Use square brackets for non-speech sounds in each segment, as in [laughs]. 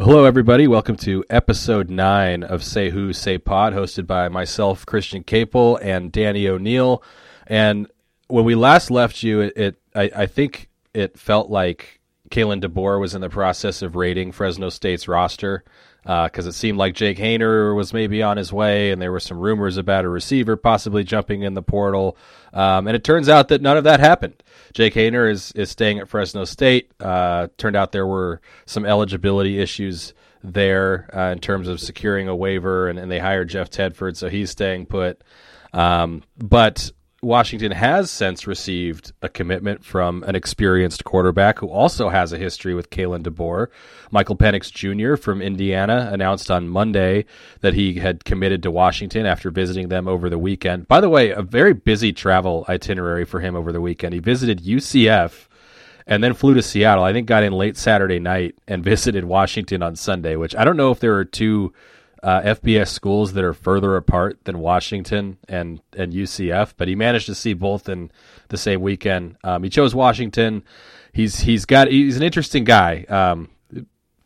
Hello, everybody. Welcome to episode nine of Say Who, Say Pod, hosted by myself, Christian Caple, and Danny O'Neil. And when we last left you, it, it I, I, think it felt like Kalen DeBoer was in the process of raiding Fresno State's roster because uh, it seemed like Jake Haener was maybe on his way, and there were some rumors about a receiver possibly jumping in the portal. Um, and it turns out that none of that happened. Jake Haener is is staying at Fresno State. Uh, turned out there were some eligibility issues there uh, in terms of securing a waiver, and, and, they hired Jeff Tedford, so he's staying put. Um, but Washington has since received a commitment from an experienced quarterback who also has a history with Kalen DeBoer. Michael Penix Jr. from Indiana announced on Monday that he had committed to Washington after visiting them over the weekend. By the way, a very busy travel itinerary for him over the weekend. He visited UCF and then flew to Seattle. I think got in late Saturday night and [laughs] visited Washington on Sunday, which I don't know if there are two uh, FBS schools that are further apart than Washington and and UCF, but he managed to see both in the same weekend. Um, he chose Washington. He's he's got he's an interesting guy. Um,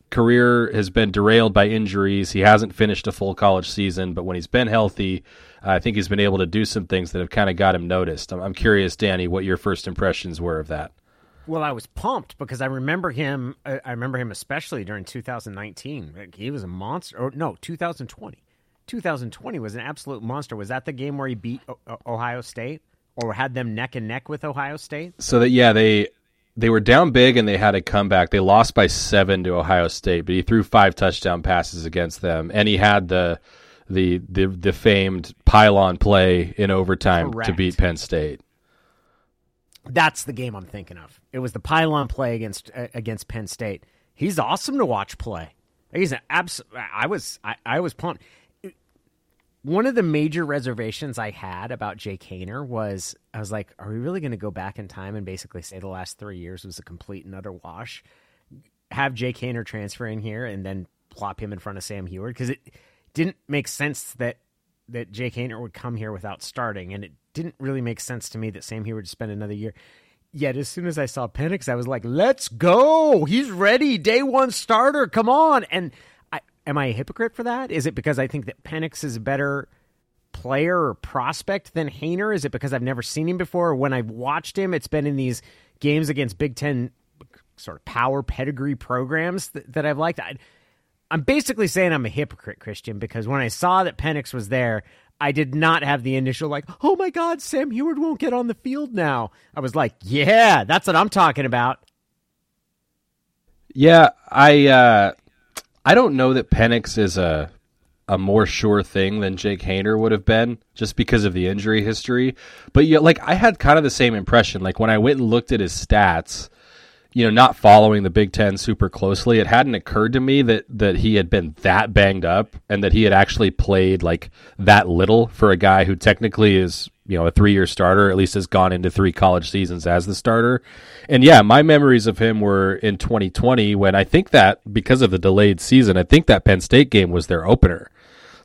career has been derailed by injuries. He hasn't finished a full college season, but when he's been healthy, I think he's been able to do some things that have kind of got him noticed. I'm, I'm curious, Danny, what your first impressions were of that. Well, I was pumped because I remember him. Uh, I remember him especially during 2019. He was a monster. Or no, 2020. 2020 was an absolute monster. Was that the game where he beat Ohio State or had them neck and neck with Ohio State? So that yeah, they they were down big and they had a comeback. They lost by seven to Ohio State, but he threw five touchdown passes against them, and he had the the the, the famed pylon play in overtime Correct. to beat Penn State. That's the game I'm thinking of. It was the pylon play against uh, against Penn State. He's awesome to watch play. He's an abs. I was I, I was pumped. One of the major reservations I had about Jake Haener was I was like, are we really going to go back in time and basically say the last three years was a complete and utter wash? Have Jake Haener transfer in here and then plop him in front of Sam Huard because it didn't make sense that that Jake Haener would come here without starting, and it didn't really make sense to me that Sam would spend another year. Yet as soon as I saw Penix, I was like, "Let's go! He's ready, day one starter. Come on!" And I, am I a hypocrite for that? Is it because I think that Penix is a better player or prospect than Haener? Is it because I've never seen him before? When I've watched him, it's been in these games against Big Ten sort of power pedigree programs that, that I've liked. I, I'm basically saying I'm a hypocrite, Christian, because when I saw that Penix was there, I did not have the initial like, oh my God, Sam Huard won't get on the field now. I was like, yeah, that's what I'm talking about. Yeah, I uh, I don't know that Penix is a a more sure thing than Jake Haener would have been, just because of the injury history. But yeah, like I had kind of the same impression. Like when I went and looked at his stats, you know, not following the Big Ten super closely, it hadn't occurred to me that that he had been that banged up and that he had actually played like that little for a guy who technically is you know a three year starter, at least has gone into three college seasons as the starter. And yeah, my memories of him were in 2020 when I think that because of the delayed season, I think that Penn State game was their opener.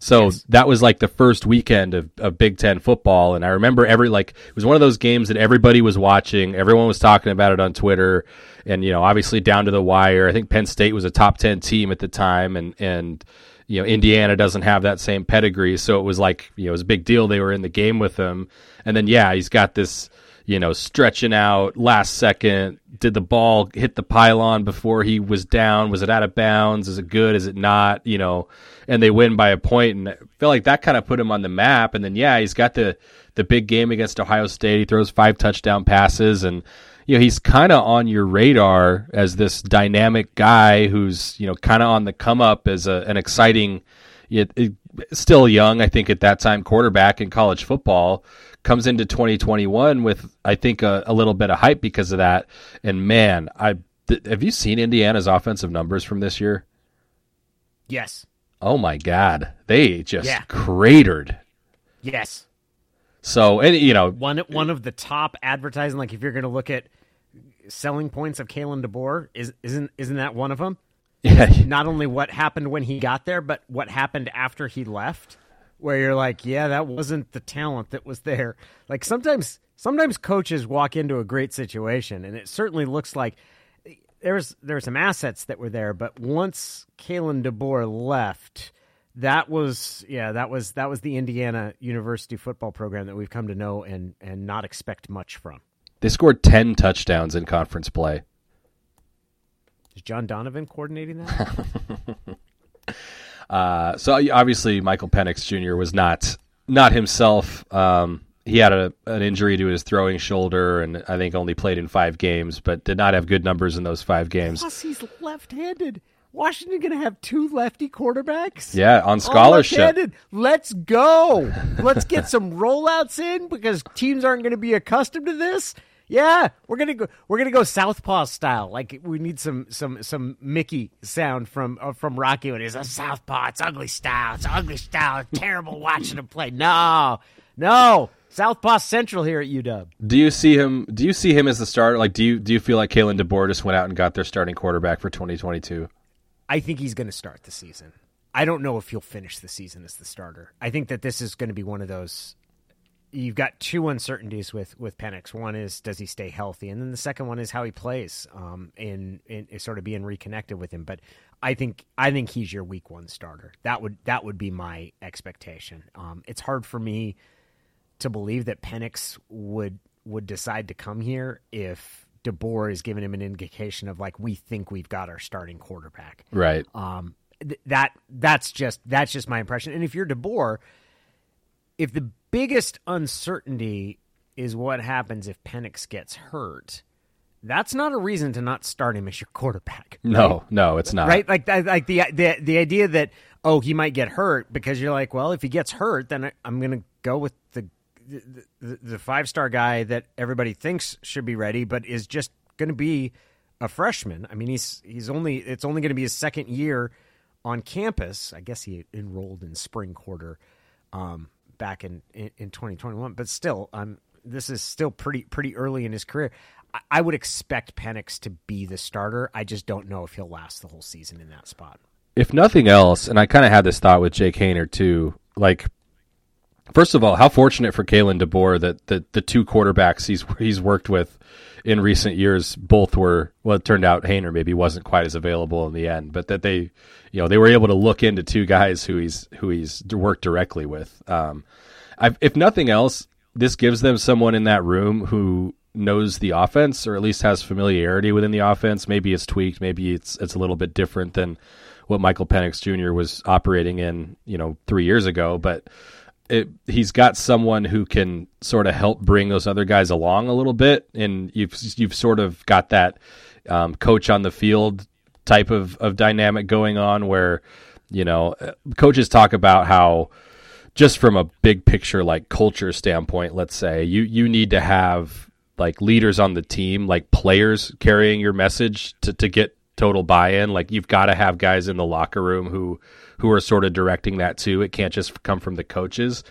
So yes. that was like the first weekend of, of Big Ten football. And I remember every, like, it was one of those games that everybody was watching. Everyone was talking about it on Twitter. And, you know, obviously down to the wire. I think Penn State was a top 10 team at the time. And, and, you know, Indiana doesn't have that same pedigree. So it was like, you know, it was a big deal. They were in the game with him. And then, yeah, he's got this, you know, stretching out last second. Did the ball hit the pylon before he was down? Was it out of bounds? Is it good? Is it not? You know, and they win by a point, and I feel like that kind of put him on the map. And then yeah, he's got the the big game against Ohio State. He throws five touchdown passes, and you know he's kind of on your radar as this dynamic guy who's you know kind of on the come up as a, an exciting. It, it, still young, I think, at that time, quarterback in college football comes into 2021 with I think a, a little bit of hype because of that. And man, I th- have you seen Indiana's offensive numbers from this year? Yes. Oh my god, they just yeah. cratered. Yes. So and you know one one of the top advertising, like if you're going to look at selling points of Kalen DeBoer, is isn't isn't that one of them? Yeah. Not only what happened when he got there, but what happened after he left where you're like, yeah, that wasn't the talent that was there. Like sometimes sometimes coaches walk into a great situation and it certainly looks like there's was there were some assets that were there, but once Kalen DeBoer left, that was yeah, that was that was the Indiana University football program that we've come to know and and not expect much from. They scored ten touchdowns in conference play. Is John Donovan coordinating that? [laughs] uh, so obviously, Michael Penix Jr. was not not himself. Um, he had a, an injury to his throwing shoulder, and I think only played in five games, but did not have good numbers in those five games. Plus, he's left-handed. Washington going to have two lefty quarterbacks? Yeah, on scholarship. Let's go. Let's get [laughs] some rollouts in because teams aren't going to be accustomed to this. Yeah, we're gonna go. We're gonna go southpaw style. Like we need some some some Mickey sound from uh, from Rocky when he's a southpaw. It's ugly style. It's ugly style. It's terrible watching him play. No, no. Southpaw Central here at UW. Do you see him? Do you see him as the starter? Like, do you do you feel like Kalen DeBoer just went out and got their starting quarterback for 2022? I think he's going to start the season. I don't know if he'll finish the season as the starter. I think that this is going to be one of those you've got two uncertainties with with Penix. One is does he stay healthy, and then the second one is how he plays, um, in, in sort of being reconnected with him. But I think I think he's your week one starter. That would that would be my expectation. Um, it's hard for me to believe that Penix would would decide to come here if DeBoer is giving him an indication of like we think we've got our starting quarterback. Right. Um, th- that that's just that's just my impression. And if you're DeBoer, if the biggest uncertainty is what happens if Penix gets hurt. That's not a reason to not start him as your quarterback. Right? No, no, it's not. Right? Like, like the the the idea that oh he might get hurt because you're like, well, if he gets hurt, then I'm going to go with the the, the, the five star guy that everybody thinks should be ready, but is just going to be a freshman. I mean, he's he's only it's only going to be his second year on campus. I guess he enrolled in spring quarter. Um, back in, in, in 2021. But still, um, this is still pretty pretty early in his career. I, I would expect Penix to be the starter. I just don't know if he'll last the whole season in that spot. If nothing else, and I kind of had this thought with Jake Haener too, like first of all, how fortunate for Kalen DeBoer that the, the two quarterbacks he's he's worked with in recent years both were well it turned out Haener maybe wasn't quite as available in the end, but that they you know they were able to look into two guys who he's who he's worked directly with. Um, if nothing else, this gives them someone in that room who knows the offense or at least has familiarity within the offense. Maybe it's tweaked, maybe it's it's a little bit different than what Michael Penix Jr. was operating in, you know, three years ago, but it, he's got someone who can sort of help bring those other guys along a little bit, and you've you've sort of got that um, coach on the field type of, of dynamic going on where you know coaches talk about how just from a big picture like culture standpoint let's say you you need to have like leaders on the team like players carrying your message to, to get total buy-in. Like you've got to have guys in the locker room who who are sort of directing that too. It can't just come from the coaches.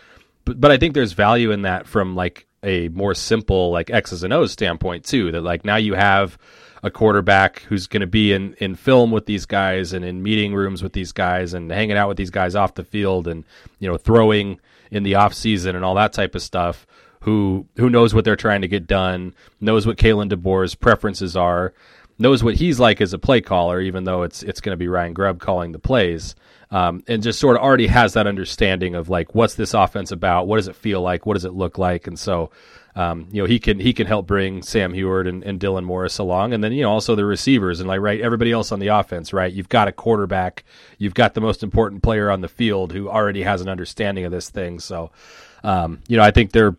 But but i think there's value in that from like a more simple like x's and o's standpoint too that like now you have a quarterback who's going to be in, in film with these guys and in meeting rooms with these guys and hanging out with these guys off the field and you know throwing in the off season and all that type of stuff who who knows what they're trying to get done knows what Kalen DeBoer's preferences are knows what he's like as a play caller even though it's it's going to be Ryan Grubb calling the plays um, and just sort of already has that understanding of like what's this offense about what does it feel like what does it look like and so um, you know he can he can help bring Sam Huard and, and, Dylan Morris along, and then you know also the receivers and like right everybody else on the offense. Right, you've got a quarterback, you've got the most important player on the field who already has an understanding of this thing. So, um, you know, I think they're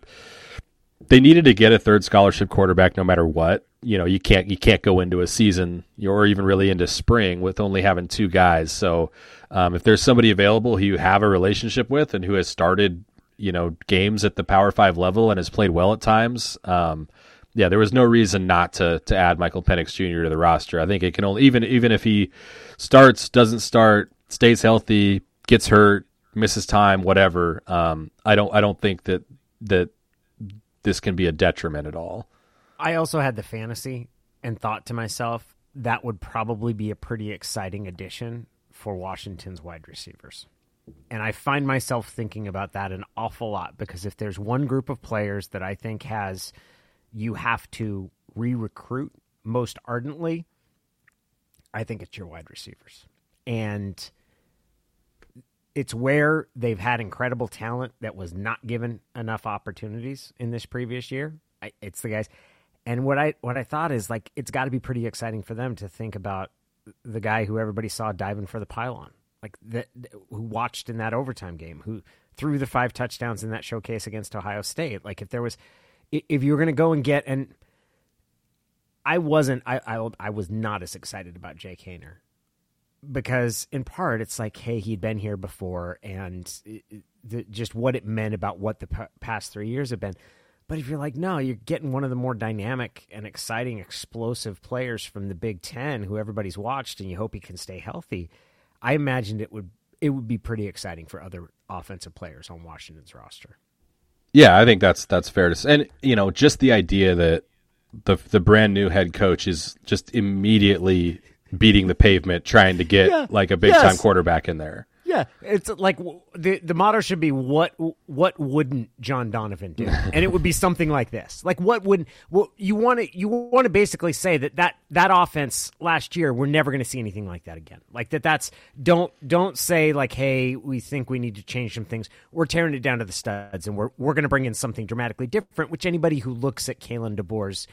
they needed to get a third scholarship quarterback no matter what. You know, you can't you can't go into a season or even really into spring with only having two guys. So, um, if there's somebody available who you have a relationship with and who has started you know games at the Power Five level and has played well at times. Um, yeah, there was no reason not to to add Michael Penix Jr. to the roster. I think it can only even even if he starts, doesn't start, stays healthy, gets hurt, misses time, whatever. Um, I don't I don't think that that this can be a detriment at all. I also had the fantasy and thought to myself that would probably be a pretty exciting addition for Washington's wide receivers. And I find myself thinking about that an awful lot because if there's one group of players that I think has you have to re recruit most ardently, I think it's your wide receivers. And it's where they've had incredible talent that was not given enough opportunities in this previous year. It's the guys. And what I what I thought is like it's got to be pretty exciting for them to think about the guy who everybody saw diving for the pylon, like that who watched in that overtime game, who threw the five touchdowns in that showcase against Ohio State. Like if there was, if you were going to go and get and I wasn't, I, I I was not as excited about Jake Haener because in part it's like hey he'd been here before and the, just what it meant about what the p- past three years have been but if you're like no you're getting one of the more dynamic and exciting explosive players from the big ten who everybody's watched and you hope he can stay healthy i imagined it would it would be pretty exciting for other offensive players on washington's roster yeah i think that's that's fair to say and you know just the idea that the the brand new head coach is just immediately beating the pavement trying to get yeah. like a big yes. time quarterback in there. Yeah, it's like the the motto should be what what wouldn't John Donovan do, [laughs] and it would be something like this. Like what would well, you want to you want to basically say that that that offense last year we're never going to see anything like that again. Like that that's don't don't say like hey we think we need to change some things. We're tearing it down to the studs, and we're we're going to bring in something dramatically different. Which anybody who looks at Kalen DeBoer's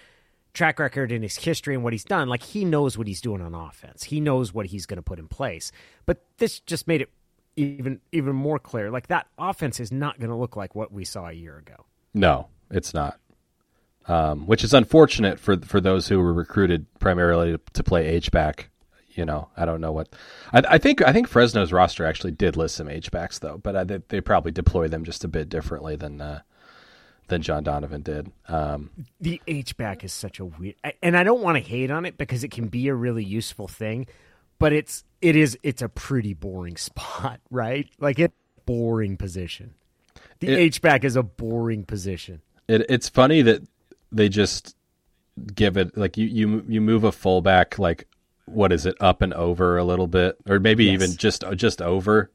track record and his history and what he's done, like he knows what he's doing on offense. He knows what he's going to put in place. But this just made it even even more clear. Like that offense is not going to look like what we saw a year ago. No, it's not. Um, which is unfortunate for for those who were recruited primarily to, to play H back. You know, I don't know what. I, I, think I think Fresno's roster actually did list some H backs though, but I, they, they probably deploy them just a bit differently than uh, than John Donovan did. Um, the H back is such a weird, and I don't want to hate on it because it can be a really useful thing, but it's it is it's a pretty boring [laughs] spot, right? Like it boring position. The H back is a boring position. It, it's funny that they just give it like you you you move a fullback like what is it up and over a little bit or maybe yes. even just just over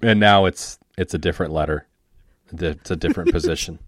and now it's it's a different letter it's a different [laughs] position.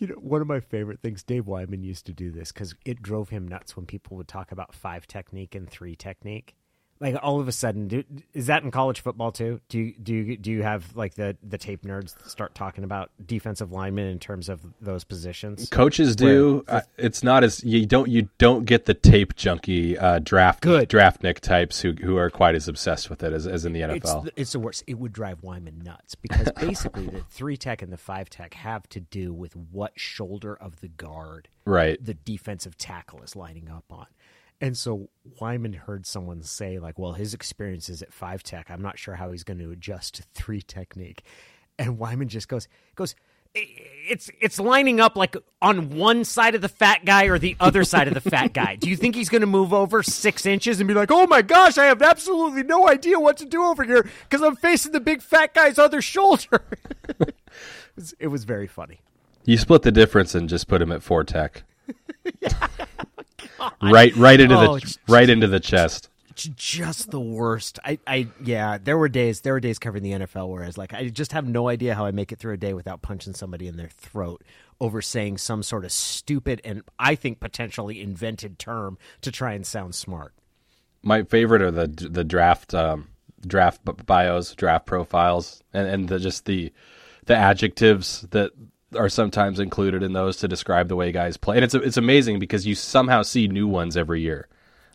You know, one of my favorite things, Dave Wyman used to do this because it drove him nuts when people would talk about five technique and three technique like all of a sudden do, is that in college football too? Do you do you do you have like the the tape nerds start talking about defensive linemen in terms of those positions? Coaches do. Uh, it's not as you don't you don't get the tape junkie uh, draft Good. draft nick types who who are quite as obsessed with it as, as in the NFL it's it's the worst. It would drive Wyman nuts because [laughs] basically the 3 tech and the 5 tech have to do with what shoulder of the guard right. the defensive tackle is lining up on and so Wyman heard someone say, like, well, his experience is at five tech. I'm not sure how he's going to adjust to three technique. And Wyman just goes, goes, it's it's lining up like on one side of the fat guy or the other side of the fat [laughs] guy. Do you think he's going to move over six inches and be like, "Oh my gosh, I have absolutely no idea what to do over here because I'm facing the big fat guy's other shoulder"? [laughs] it, was, it was very funny. You split the difference and just put him at four tech. [laughs] yeah [laughs] right, right into oh, the right into the chest. Just the worst. I, I, yeah. There were days. There were days covering the NFL where I was like, I just have no idea how I make it through a day without punching somebody in their throat over saying some sort of stupid and I think potentially invented term to try and sound smart. My favorite are the the draft um, draft bios, draft profiles, and and the, just the the adjectives that are sometimes included in those to describe the way guys play. And it's it's amazing because you somehow see new ones every year.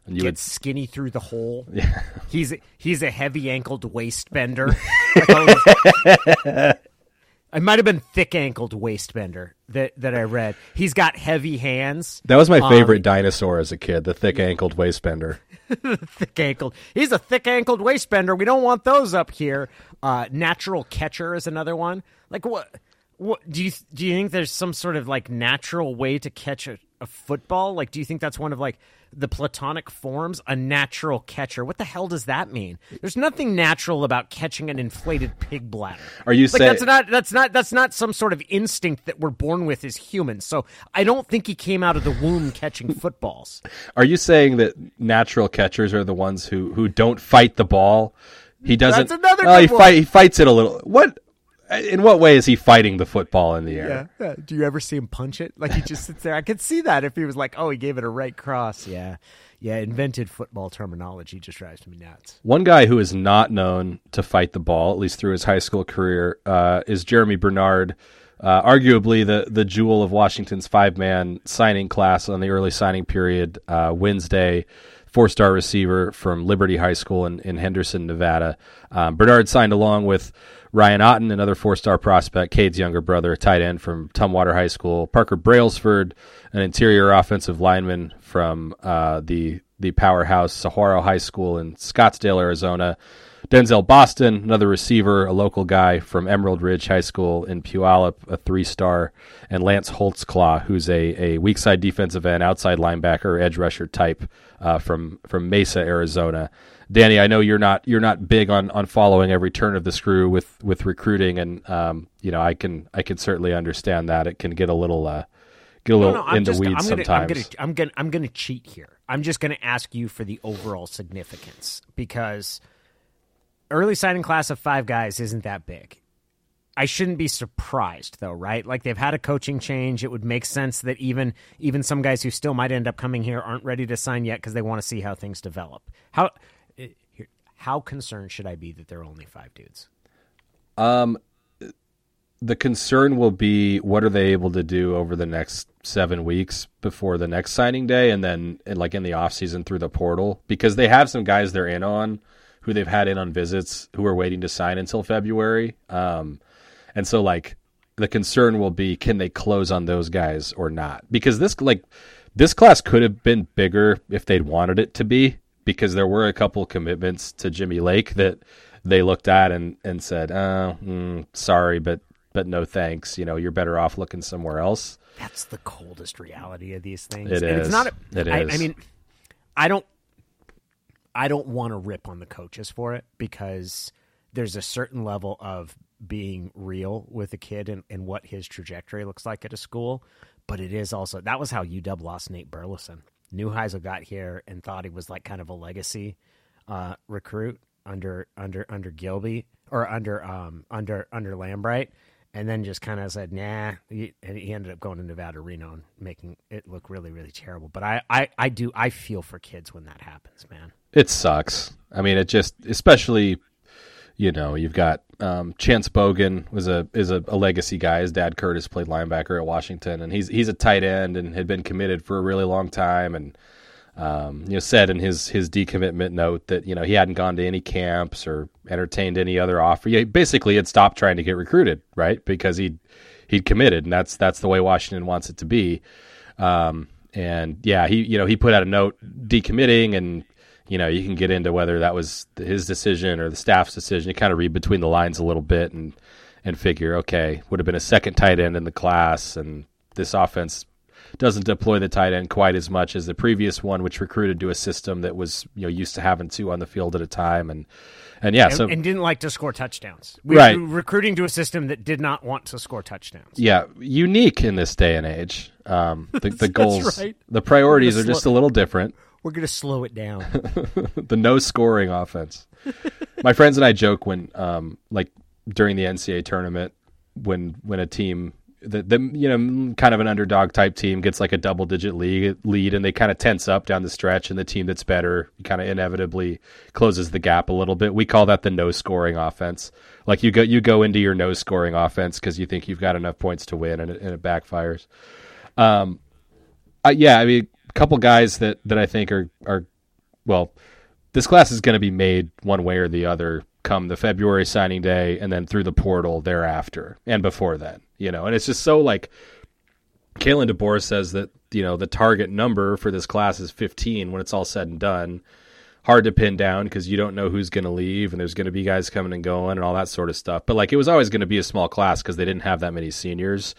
And you Get would... skinny through the hole. [laughs] Yeah. He's he's a heavy ankled waist bender. [laughs] I might have been thick ankled waist bender that, that I read. He's got heavy hands. That was my um, favorite um, dinosaur as a kid, the thick ankled waist bender. [laughs] thick ankled. He's a thick ankled waist bender. We don't want those up here. Uh, natural catcher is another one. Like what what do you do? You think there's some sort of like natural way to catch a, a football? Like, do you think that's one of like the platonic forms? A natural catcher. What the hell does that mean? There's nothing natural about catching an inflated pig bladder. Are you like, saying that's not that's not that's not some sort of instinct that we're born with as humans? So I don't think he came out of the womb catching [laughs] footballs. Are you saying that natural catchers are the ones who who don't fight the ball? He doesn't. That's another. Oh, he, fight, he fights it a little. What in what way is he fighting the football in the air? Yeah. yeah. Do you ever see him punch it? Like he just sits there. I could see that if he was like, oh, he gave it a right cross. Yeah. Yeah. Invented football terminology just drives me nuts. One guy who is not known to fight the ball, at least through his high school career, uh, is Germie Bernard. Uh, arguably the the jewel of Washington's five man signing class on the early signing period. Uh, Wednesday, four star receiver from Liberty High School in, in Henderson, Nevada. Um, Bernard signed along with Ryan Otten, another four star prospect, Cade's younger brother, a tight end from Tumwater High School, Parker Brailsford, an interior offensive lineman from uh, the the powerhouse Saguaro High School in Scottsdale, Arizona. Denzel Boston, another receiver, a local guy from Emerald Ridge High School in Puyallup, a three star, and Lance Holtzclaw, who's a, a weak side defensive end, outside linebacker, edge rusher type uh, from from Mesa, Arizona. Danny, I know you're not you're not big on, on following every turn of the screw with, with recruiting, and um, you know I can I can certainly understand that it can get a little uh, get a little no, into just, weeds I'm gonna, sometimes. I'm gonna, I'm gonna I'm gonna cheat here. I'm just gonna ask you for the overall significance because early signing class of five guys isn't that big. I shouldn't be surprised though, right? Like they've had a coaching change. It would make sense that even even some guys who still might end up coming here aren't ready to sign yet because they want to see how things develop. How how concerned should I be that there are only five dudes? Um, the concern will be what are they able to do over the next seven weeks before the next signing day, and then and like in the off season through the portal because they have some guys they're in on who they've had in on visits who are waiting to sign until February. Um, and so like the concern will be can they close on those guys or not? Because this like this class could have been bigger if they'd wanted it to be because there were a couple commitments to Jimmy Lake that they looked at and, and said, oh, mm, sorry, but but no thanks. You know, you're better off looking somewhere else. That's the coldest reality of these things. It and is. It's not. A, it I, is. I mean, I don't. I don't want to rip on the coaches for it because there's a certain level of being real with a kid and, and what his trajectory looks like at a school. But it is also that was how UW lost Nate Burleson. Neuheisel got here and thought he was like kind of a legacy uh, recruit under under under Gilby or under um under under Lambright, and then just kind of said nah. He, he ended up going to Nevada Reno and making it look really really terrible. But I, I I do I feel for kids when that happens, man. It sucks. I mean, it just especially you know, you've got um, Chance Bogan was a is a, a, legacy guy. His dad Curtis played linebacker at Washington, and he's he's a tight end and had been committed for a really long time. And um, you know, said in his his decommitment note that you know he hadn't gone to any camps or entertained any other offer. He basically had stopped trying to get recruited, right? Because he he'd committed, and that's that's the way Washington wants it to be. Um, and yeah, he you know he put out a note decommitting and you know, you can get into whether that was his decision or the staff's decision. You kind of read between the lines a little bit and and figure, okay, would have been a second tight end in the class, and this offense doesn't deploy the tight end quite as much as the previous one, which recruited to a system that was you know used to having two on the field at a time, and and yeah, and, so and didn't like to score touchdowns. We right, recruiting to a system that did not want to score touchdowns. Yeah, unique in this day and age. Um, the, [laughs] the goals, right. the priorities are just a little different. We're going to slow it down. [laughs] the no scoring offense. [laughs] My friends and I joke when, um, like during the NCAA tournament, when when a team the, the you know kind of an underdog type team gets like a double digit lead lead and they kind of tense up down the stretch and the team that's better kind of inevitably closes the gap a little bit we call that the no scoring offense like you go you go into your no scoring offense because you think you've got enough points to win and it, and it backfires um yeah i mean couple guys that that I think are are well, this class is going to be made one way or the other come the February signing day and then through the portal thereafter and before then, you know. And it's just so like Kalen DeBoer says that you know the target number for this class is 15 when it's all said and done. Hard to pin down because you don't know who's going to leave and there's going to be guys coming and going and all that sort of stuff. But like it was always going to be a small class because they didn't have that many seniors.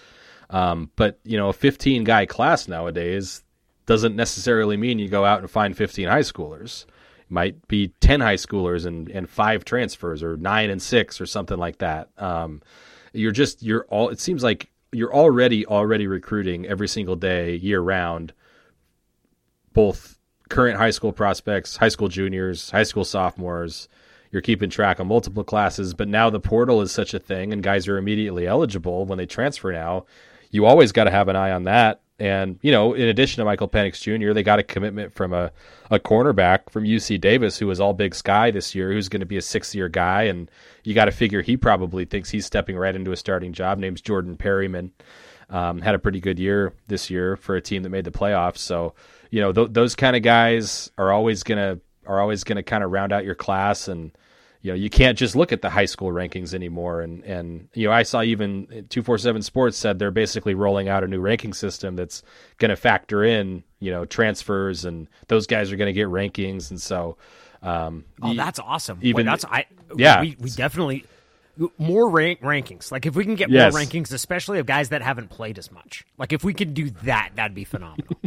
Um, but you know, a 15 guy class nowadays, doesn't necessarily mean you go out and find 15 high schoolers. It might be 10 high schoolers and, and five transfers or nine and six or something like that. Um, you're just, you're all, it seems like you're already, already recruiting every single day, year round, both current high school prospects, high school juniors, high school sophomores. You're you're keeping track of multiple classes. But now the portal is such a thing, and guys are immediately eligible when they transfer now. You always got to have an eye on that. And, you know, in addition to Michael Penix Jr., they got a commitment from a, a cornerback from UC Davis who was all big sky this year, who's going to be a six year guy. And you got to figure he probably thinks he's stepping right into a starting job. Name's Jordan Perryman. Um, had a pretty good year this year for a team that made the playoffs. So, you know, th- those kind of guys are always going to are always going to kind of round out your class and you know you can't just look at the high school rankings anymore. And and you know I saw even 247 sports said they're basically rolling out a new ranking system that's going to factor in you know transfers and those guys are going to get rankings. And so um, oh that's awesome. Even Boy, that's I yeah. we, we definitely more rank rankings. Like if we can get Yes. more rankings especially of guys that haven't played as much like if we could do that that'd be phenomenal.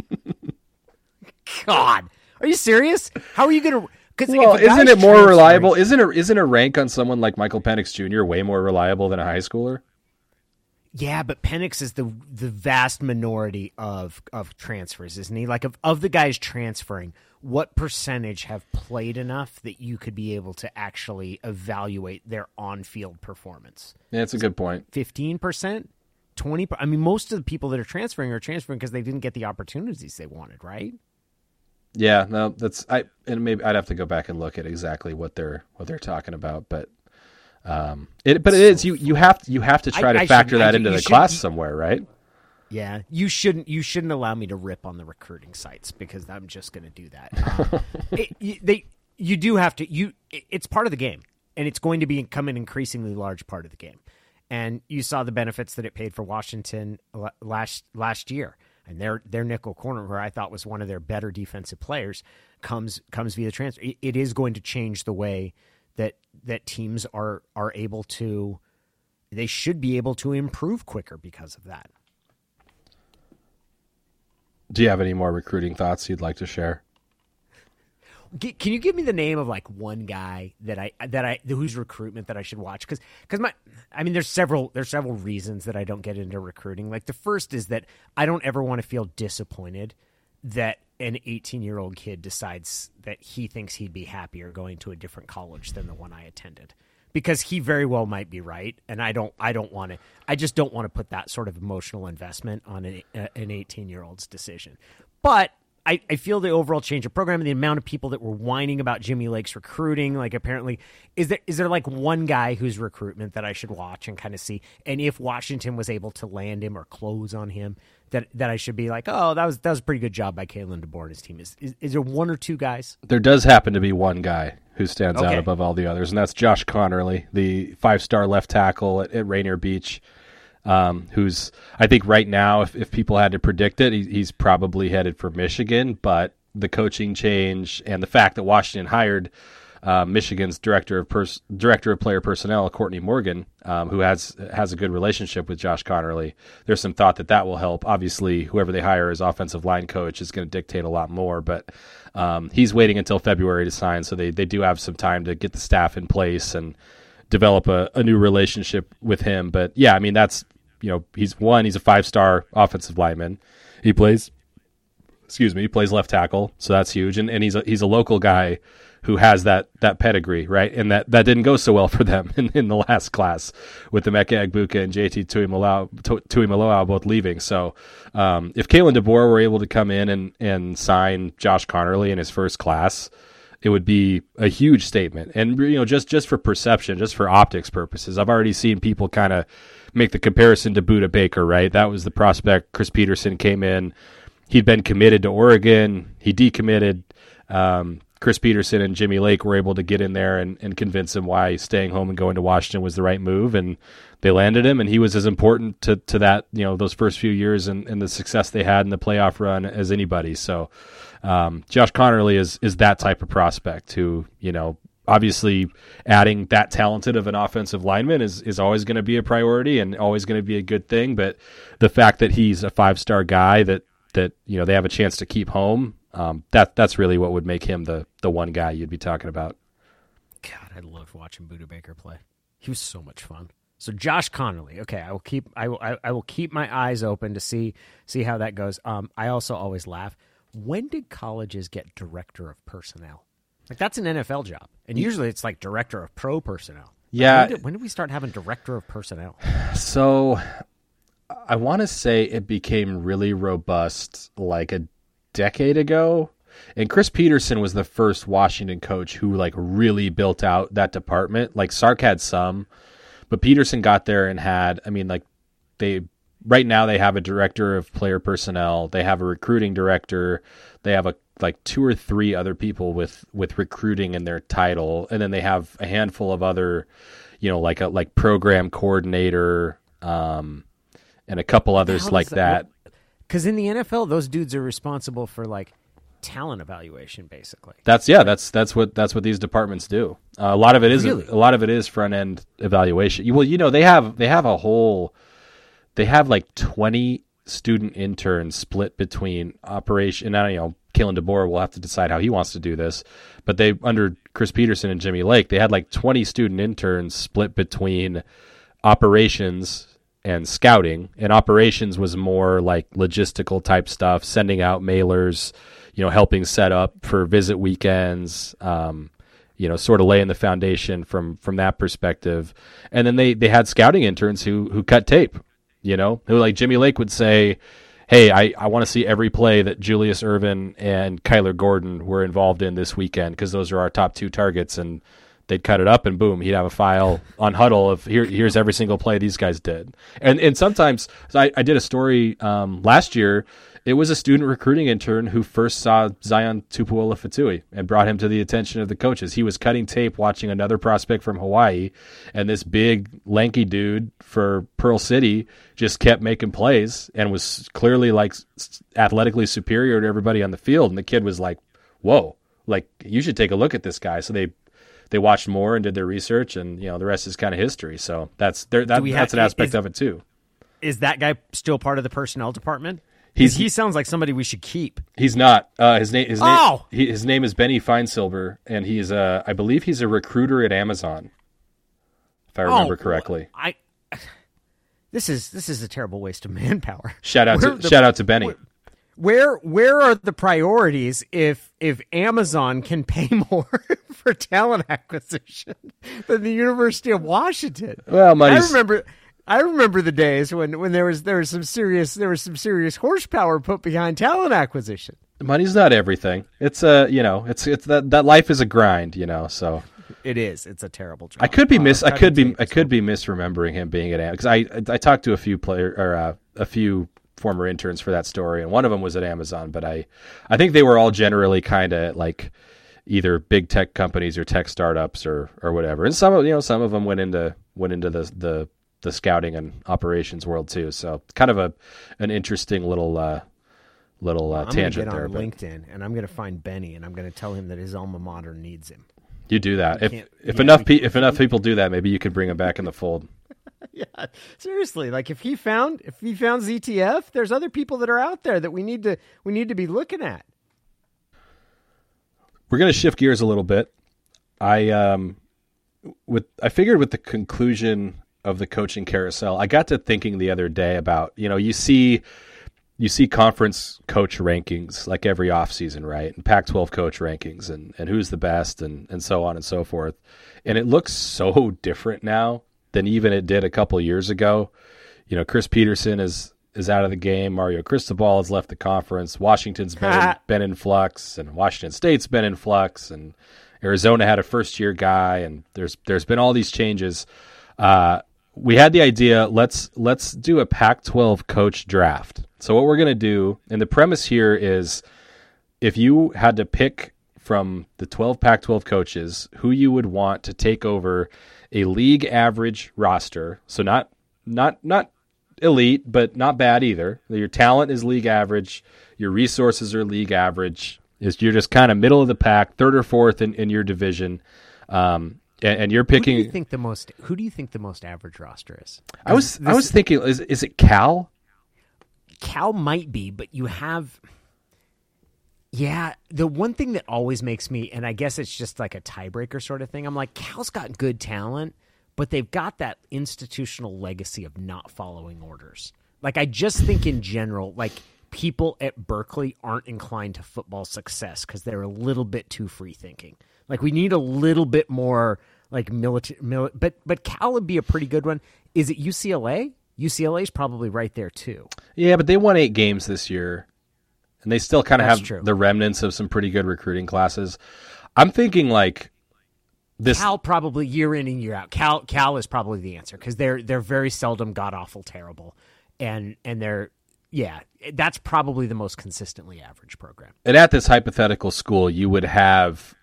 [laughs] God. Are you serious? How are you gonna because well isn't it more reliable isn't a isn't a rank on someone like Michael Penix Jr. way more reliable than a high schooler Yeah, but Penix is the the vast minority of of transfers, isn't he? Like of of the guys transferring, what percentage have played enough that you could be able to actually evaluate their on field performance? yeah that's a good point. point Fifteen percent, twenty. I mean, most of the people that are transferring are transferring because they didn't get the opportunities they wanted, right? Yeah, no, that's I and maybe I'd have to go back and look at exactly what they're what they're talking about, but um, it but it is you you have to you have to try I- to I factor that I- into the class somewhere, right? Yeah, you shouldn't you shouldn't allow me to rip on the recruiting sites because I'm just going to do that. Um, [laughs] it, you, they you do have to you it- it's part of the game and it's going to become an increasingly large part of the game. And you saw the benefits that it paid for Washington last last year. And their their nickel corner, where I thought was one of their better defensive players, comes comes via transfer. It, it is going to change the way that that teams are are able to. They should be able to improve quicker because of that. Do you have any more recruiting thoughts you'd like to share? Can you give me the name of like one guy that I that I whose recruitment that I should watch? Because because my I mean there's several there's several reasons that I don't get into recruiting. Like the first is that I don't ever want to feel disappointed that an 18 year old kid decides that he thinks he'd be happier going to a different college than the one I attended because he very well might be right and I don't I don't want to I just don't want to put that sort of emotional investment on an, an 18 year old's decision. But I, I feel the overall change of program and the amount of people that were whining about Jimmy Lake's recruiting, like apparently, is there is there like one guy whose recruitment that I should watch and kind of see, and if Washington was able to land him or close on him, that that I should be like, oh, that was that was a pretty good job by Kalen DeBoer and his team. Is, is is there one or two guys? There does happen to be one guy who stands out above all the others, and that's Josh Conerly, the five star left tackle at, at Rainier Beach. Um, who's I think right now, if, if people had to predict it, he, he's probably headed for Michigan. But the coaching change and the fact that Washington hired uh, Michigan's director of pers- director of player personnel, Courtney Morgan, um, who has has a good relationship with Josh Conerly. There's some thought that that will help. Obviously, whoever they hire as offensive line coach is going to dictate a lot more, but um, he's waiting until February to sign, so they they do have some time to get the staff in place and develop a, a new relationship with him. But yeah, I mean that's you know he's one he's a five star offensive lineman. He plays excuse me, he plays left tackle, so that's huge. And and he's a, he's a local guy who has that that pedigree, right? And that, that didn't go so well [laughs] for them in, in the last class with the Emeka Egbuka and JT Tuimoloau both leaving. So um, if Kalen DeBoer were able to come in and, and sign Josh Conerly in his first class, it would be a huge statement. And you know, just just for perception, just for optics purposes, I've already seen people kind of make the comparison to Budda Baker, right? That was the prospect. Chris Petersen came in. He'd been committed to Oregon. He decommitted. Um, Chris Petersen and Jimmy Lake were able to get in there and, and convince him why staying home and going to Washington was the right move, and they landed him. And he was as important to, to that, you know, those first few years and, and the success they had in the playoff run as anybody. So, um, Josh Conerly is is that type of prospect who, you know, obviously adding that talented of an offensive lineman is is always going to be a priority and always going to be a good thing. But the fact that he's a five star guy that that you know they have a chance to keep home. Um, that that's really what would make him the the one guy you'd be talking about. God, I loved watching Budda Baker play. He was so much fun. So Josh Conerly. Okay, I will keep I will I, I will keep my eyes open to see see how that goes. Um, I also always laugh. When did colleges get director of personnel? Like that's an NFL job, and usually it's like director of pro personnel. Yeah. when did, when did we start having director of personnel? [sighs] So I want to say it became really robust like a decade ago. And Chris Petersen was the first Washington coach who like really built out that department. Like Sark had some, but Petersen got there and had I mean like they right now they have a director of player personnel, they have a recruiting director, they have a like two or three other people with with recruiting in their title and then they have a handful of other you know like a like program coordinator um and a couple others like that. Because in the NFL, those dudes are responsible for like talent evaluation, basically. That's yeah, that's that's what that's what these departments do. Uh, a lot of it is Really? a lot of it is front end evaluation. Well, you know they have they have a whole they have like twenty student interns split between operation. I don't know Kalen DeBoer will have to decide how he wants to do this, but they under Chris Petersen and Jimmy Lake they had like twenty student interns split between operations and scouting. And operations was more like logistical type stuff sending out mailers you know helping set up for visit weekends um, you know sort of laying the foundation from from that perspective. And then they they had scouting interns who who cut tape you know? Who like jimmy lake would say hey i i want to see every play that julius irvin and kyler gordon were involved in this weekend because those are our top two targets and they'd cut it up and boom, he'd have a file [laughs] on Hudl of here, here's every single play these guys did. And and sometimes so I, I did a story um, last year. It was a student recruiting intern who first saw Zion Tupuola Feetai and brought him to the attention of the coaches. He was cutting tape watching another prospect from Hawaii, and this big lanky dude for Pearl City just kept making plays and was clearly like athletically superior to everybody on the field. And the kid was like, "Whoa!" Like you should take a look at this guy. So they they watched more and did their research, and you know the rest is kind of history. So that's there. That, that's have- an aspect is- of it too. Is that guy still part of the personnel department? He's- he sounds like somebody we should keep. He's not. Uh, his name. His name. Oh! He, his name is Benny Feinsilber, and he's uh, I believe he's a recruiter at Amazon, if I remember Oh, correctly. I. This is this is a terrible waste of manpower. [laughs] Shout out Where to the- shout out to Benny. Where where are the priorities if if Amazon can pay [laughs] more for talent acquisition than the University of Washington? Well, I remember I remember the days when, when there was there was some serious there was some serious horsepower put behind talent acquisition. money's not everything. It's a you know it's it's that that life is a grind. You know, so It is. It's a terrible job. I could be Uh, I could be I could be misremembering him being at because I I talked to a few player or uh, a few former interns for that story and one of them was at Amazon but I I think they were all generally kind of like either big tech companies or tech startups or or whatever and some of you know some of them went into went into the the the scouting and operations world too so kind of a an interesting little uh little uh, I'm tangent get there on but LinkedIn and I'm going to find Benny and I'm going to tell him that his alma mater needs him. you do that if if yeah, enough pe- if enough people do that maybe you could bring him back in the fold [laughs] Yeah, seriously. Like if he found if he found ZTF, there's other people that are out there that we need to we need to be looking at. We're going to shift gears a little bit. I um with I figured with the conclusion of the coaching carousel, I got to thinking the other day about, you know, you see you see conference coach rankings like every offseason, right? And Pac-12 coach rankings and and who's the best and and so on and so forth. And it looks so different now than even it did a couple years ago. You know, Chris Petersen is is out of the game. Mario Cristobal has left the conference. Washington's been in, [laughs] been in flux, and Washington State's been in flux, and Arizona had a first year guy, and there's there's been all these changes. Uh, we had the idea let's let's do a Pac-12 coach draft. So what we're gonna do, and the premise here is, if you had to pick from the 12 Pac-12 coaches who you would want to take over a league average roster, so not not not elite, but not bad either. Your talent is league average. Your resources are league average. Is you're just kind of middle of the pack, third or fourth in, in your division, um, and, and you're picking. Who do you think the most who do you think the most average roster is? I was I was thinking, is is it Cal? Cal might be, but you have Yeah, the one thing that always makes me and I guess it's just like a tiebreaker sort of thing. I'm like Cal's got good talent, but they've got that institutional legacy of not following orders. Like I just think in general like people at Berkeley aren't inclined to football success cuz they're a little bit too free thinking. Like we need a little bit more like military. Mili- but but Cal would be a pretty good one. Is it UCLA? UCLA is probably right there too. Yeah, but they won eight games this year, and they still kind of have true. the remnants of some pretty good recruiting classes. I'm thinking like this. Cal probably year in and year out. Cal Cal is probably the answer because they're they're very seldom god awful terrible, and and they're yeah that's probably the most consistently average program. and at this hypothetical school, you would have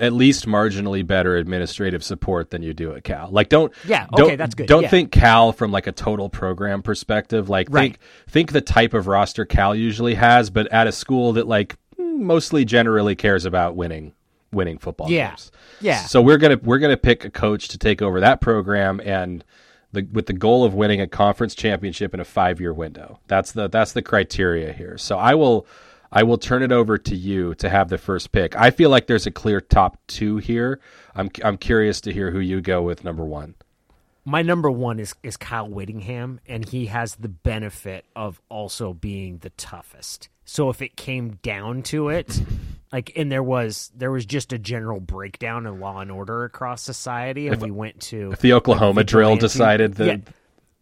at least marginally better administrative support than you do at Cal. Like, don't Yeah, don't, okay, that's good, Don't yeah. think Cal from like a total program perspective. Like, Right. think think the type of roster Cal usually has, but at a school that like mostly generally cares about winning winning football Yeah. games. Yeah. So we're gonna we're gonna pick a coach to take over that program and. The, with the goal of winning a conference championship in a five year window, that's the that's the criteria here. So I will I will turn it over to you to have the first pick. I feel like there's a clear top two here. I'm I'm curious to hear who you go with number one. My number one is is Kyle Whittingham, and he has the benefit of also being the toughest. So if it came down to it, [laughs] like, and there was there was just a general breakdown in law and order across society, and we went to If the Oklahoma drill decided that yeah,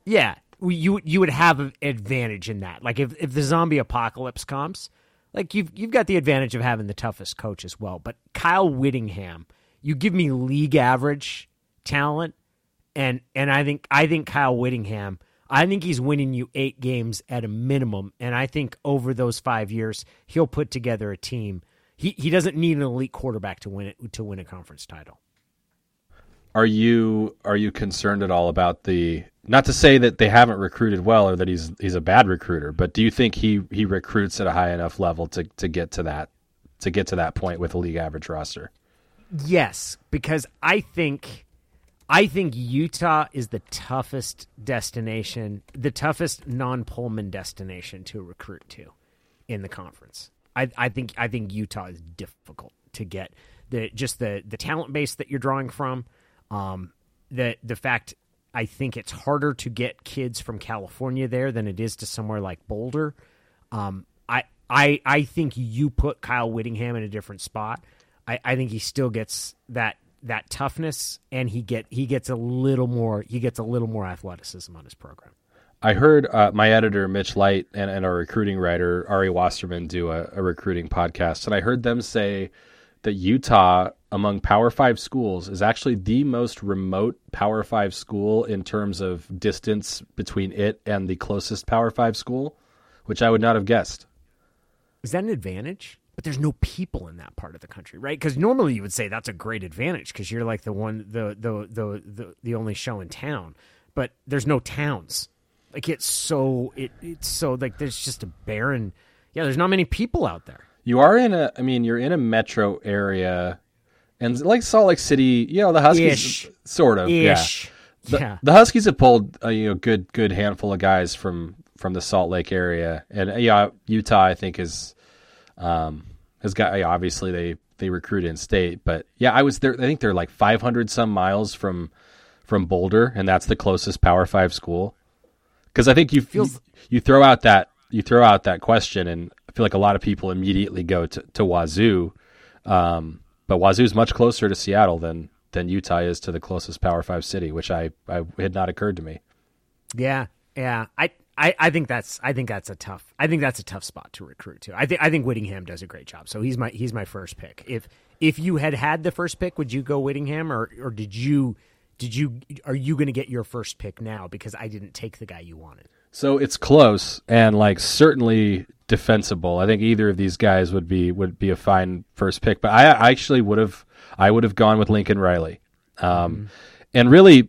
yeah, you you would have an advantage in that. Like if if the zombie apocalypse comes, like you've you've got the advantage of having the toughest coach as well. But Kyle Whittingham, you give me league average talent, and and I think I think Kyle Whittingham. I think he's winning you eight games at a minimum, and I think over those five years he'll put together a team. He he doesn't need an elite quarterback to win it to win a conference title. Are you are you concerned at all about the not to say that they haven't recruited well or that he's he's a bad recruiter, but do you think he he recruits at a high enough level to to get to that to get to that point with a league average roster? Yes, because I think I think Utah is the toughest destination, the toughest non-Pullman destination to recruit to in the conference. I, I think I think Utah is difficult to get the just the the talent base that you're drawing from, um, the the fact I think it's harder to get kids from California there than it is to somewhere like Boulder. Um, I I I think you put Kyle Whittingham in a different spot. I, I think he still gets that that toughness, and he get he gets a little more he gets a little more athleticism on his program. I heard uh, my editor Mitch Light and, and our recruiting writer Ari Wasserman do a, a recruiting podcast, and I heard them say that Utah, among Power Five schools, is actually the most remote Power Five school in terms of distance between it and the closest Power Five school, which I would not have guessed. Is that an advantage? But there's no people in that part of the country, right? Because normally you would say that's a great advantage because you're like the one, the, the the the the only show in town. But there's no towns. Like it's so it it's so like there's just a barren. Yeah, there's not many people out there. You are in a, I mean, you're in a metro area, and like Salt Lake City, you know, the Huskies, Ish. sort of, yeah. The, yeah. the Huskies have pulled a you know good good handful of guys from from the Salt Lake area, and uh, yeah, Utah I think is um has got yeah, obviously they they recruit in state, but yeah, I was there. I think they're like 500 some miles from from Boulder, and that's the closest Power Five school. Because I think you, Feels- you you throw out that you throw out that question, and I feel like a lot of people immediately go to to Wazoo, um, but Wazoo is much closer to Seattle than than Utah is to the closest Power Five city, which I, I had not occurred to me. Yeah, yeah. I, I, I think that's I think that's a tough I think that's a tough spot to recruit to. I think I think Whittingham does a great job. So he's my he's my first pick. If if you had had the first pick, would you go Whittingham or or did you did you are you going to get your first pick now because I didn't take the guy you wanted? So it's close and like certainly defensible. I think either of these guys would be would be a fine first pick, but I, I actually would have I would have gone with Lincoln Riley. Um, And really,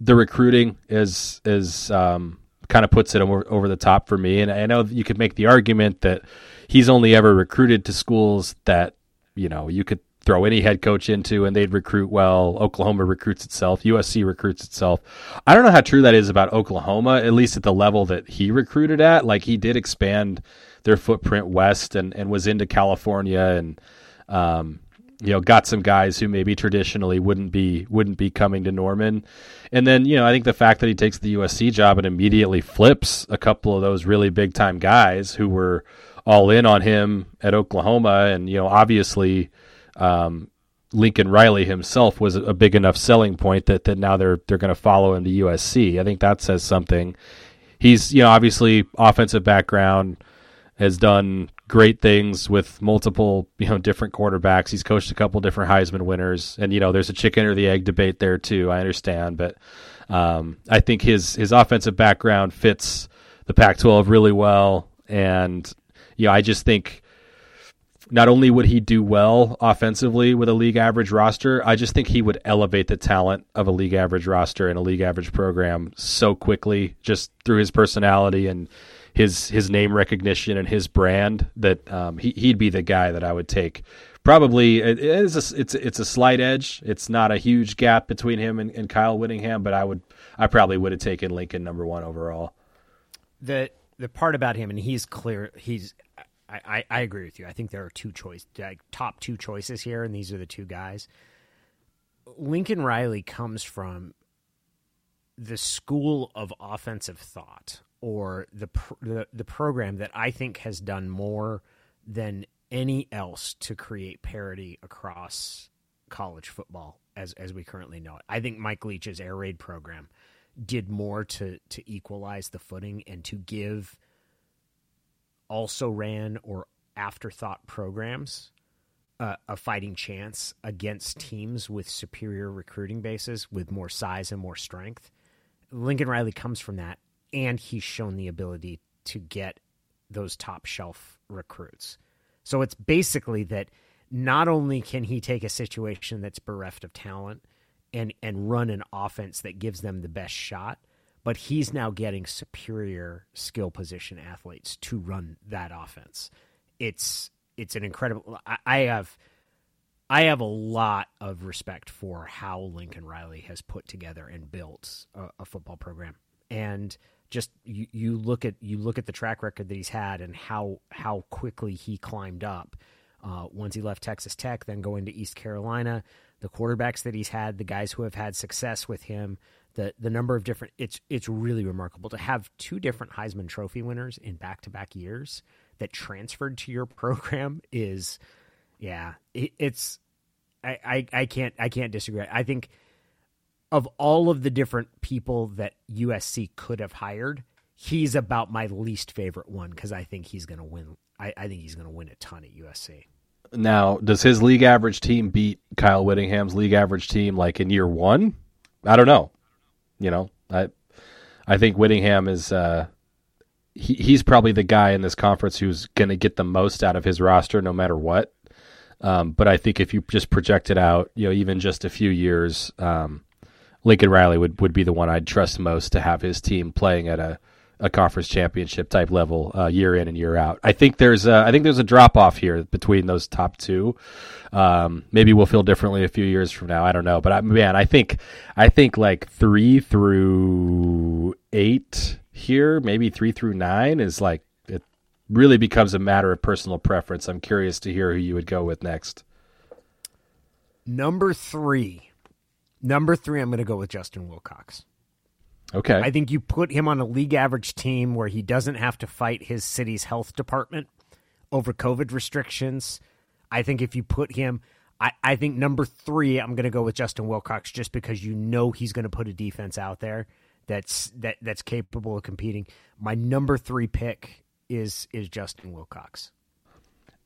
the recruiting is is um, kind of puts it over, over the top for me. And I know you could make the argument that he's only ever recruited to schools that you know you could throw any head coach into and they'd recruit well. Oklahoma recruits itself. USC recruits itself. I don't know how true that is about Oklahoma, at least at the level that he recruited at. Like he did expand their footprint west and, and was into California and um, you know got some guys who maybe traditionally wouldn't be wouldn't be coming to Norman. And then, you know, I think the fact that he takes the USC job and immediately flips a couple of those really big time guys who were all in on him at Oklahoma and you know obviously um, Lincoln Riley himself was a big enough selling point that, that now they're they're going to follow him to USC. I think that says something. He's you know obviously offensive background has done great things with multiple you know different quarterbacks. He's coached a couple different Heisman winners, and you know there's a chicken or the egg debate there too. I understand, but um, I think his his offensive background fits the Pac-12 really well, and you know I just think not only would he do well offensively with a league average roster, I just think he would elevate the talent of a league average roster and a league average program so quickly just through his personality and his his name recognition and his brand that um, he, he'd be the guy that I would take. Probably it is a, it's it's a slight edge. It's not a huge gap between him and, and Kyle Whittingham, but I would I probably would have taken Lincoln number one overall. The the part about him, and he's clear. He's I, I, agree with you. I think there are two choice, like, top two choices here, and these are the two guys. Lincoln Riley comes from the school of offensive thought, or the, the the program that I think has done more than any else to create parity across college football as as we currently know it. I think Mike Leach's air raid program did more to to equalize the footing and to give also ran or afterthought programs uh, a fighting chance against teams with superior recruiting bases, with more size and more strength. Lincoln Riley comes from that, and he's shown the ability to get those top shelf recruits. So it's basically that not only can he take a situation that's bereft of talent and and run an offense that gives them the best shot, but he's now getting superior skill position athletes to run that offense. It's it's an incredible. I, I have I have a lot of respect for how Lincoln Riley has put together and built a, a football program, and just you, you look at you look at the track record that he's had and how how quickly he climbed up. Uh, once he left Texas Tech, then going to East Carolina, the quarterbacks that he's had, the guys who have had success with him, the the number of different it's it's really remarkable to have two different Heisman Trophy winners in back to back years that transferred to your [laughs] program is yeah it, it's I, I I can't I can't disagree. I think of all of the different people that USC could have hired, he's about my least favorite one because I think he's going to win. I, I think he's going to win a ton at USC. Now, does his league average team beat Kyle Whittingham's league average team like in year one? I don't know. You know, I I think Whittingham is uh, he, he's probably the guy in this conference who's going to get the most out of his roster, no matter what. Um, but I think if you just project it out, you know, even just a few years, um, Lincoln Riley would, would be the one I'd trust most to have his team playing at a a conference championship type level uh, year in and year out. I think there's a, I think there's a drop off here between those top two. Um, maybe we'll feel differently a few years from now. I don't know, but I, man, I think I think like three through eight here, maybe three through nine is like it really becomes a matter of personal preference. I'm curious to hear who you would go with next. Number three, number three, I'm going to go with Justin Wilcox. Okay. I think you put him on a league average team where he doesn't have to fight his city's health department over COVID restrictions. I think if you put him, I, I think number three, I'm going to go with Justin Wilcox just because you know he's going to put a defense out there that's that that's capable of competing. My number three pick is is Justin Wilcox.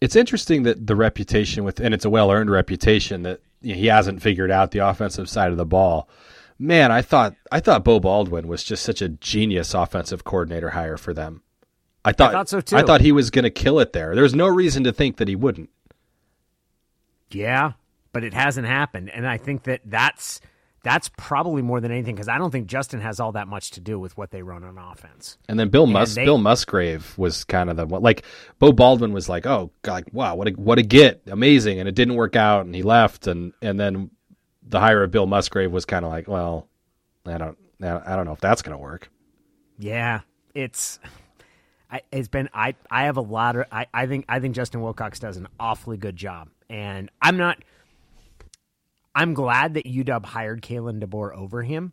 It's interesting that the reputation with, and it's a well earned reputation that he hasn't figured out the offensive side of the ball man, I thought I thought Beau Baldwin was just such a genius offensive coordinator hire for them. I thought, I thought so too. I thought he was going to kill it there. There's no reason to think that he wouldn't. Yeah, but it hasn't happened, and I think that that's that's probably more than anything because I don't think Justin has all that much to do with what they run on offense. And then Bill Mus- they, Bill Musgrave was kind of the one. Like Beau Baldwin was like, "Oh, God, wow, what a what a get, amazing," and it didn't work out, and he left, and and then the hire of Bill Musgrave was kind of like, well, I don't, I don't know if that's going to work. Yeah, it's. I, it's been I, I have a lot of I, I think I think Justin Wilcox does an awfully good job and I'm not I'm glad that UW hired Kalen DeBoer over him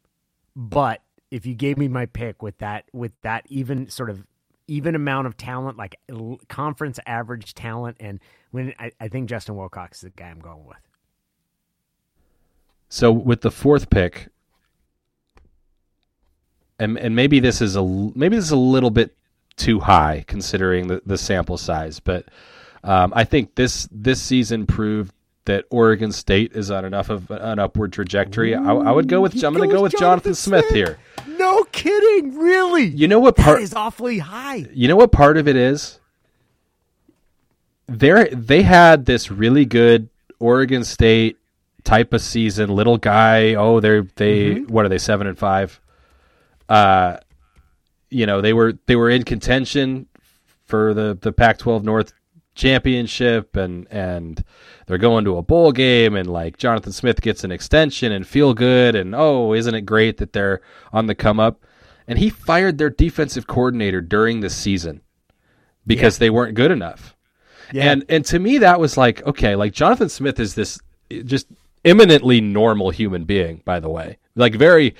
but if you gave me my pick with that with that even sort of even amount of talent like conference average talent and when I, I think Justin Wilcox is the guy I'm going with. So with the fourth pick, and and maybe this is a maybe this is a little bit too high considering the, the sample size, but um, I think this this season proved that Oregon State is on enough of an upward trajectory. I, I would go with I'm going to go with Jonathan, Jonathan Smith, Smith here. No kidding, really. You know what part is awfully high. You know what part of it is? They they had this really good Oregon State type of season. Little guy. Oh, they're they. Mm-hmm. What are they? Seven and five. Uh, you know they were they were in contention for the the Pac-12 North championship and and they're going to a bowl game and like Jonathan Smith gets an extension and feel good and oh isn't it great that they're on the come up and he fired their defensive coordinator during the season because yeah. they weren't good enough. Yeah. And and to me that was like okay like Jonathan Smith is this just eminently normal human being by the way. Like very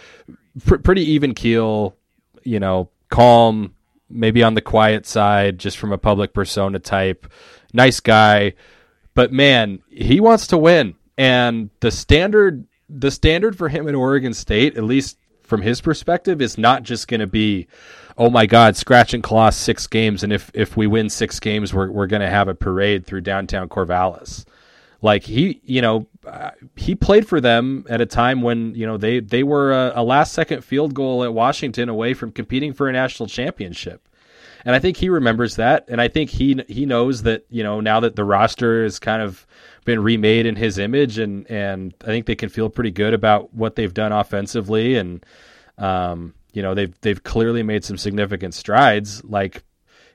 pr- pretty even keel, you know, calm, maybe on the quiet side, just from a public persona type. Nice guy, but man, he wants to win, and the standard the standard for him in Oregon State, at least from his perspective, is not just going to be, oh my God, scratch and claw six games, and if if we win six games, we're we're going to have a parade through downtown Corvallis. Like he, you know, uh, he played for them at a time when you know they they were a, a last second field goal at Washington away from competing for a national championship. And I think he remembers that, and I think he he knows that you know now that the roster has kind of been remade in his image, and and I think they can feel pretty good about what they've done offensively, and um, you know they've they've clearly made some significant strides. Like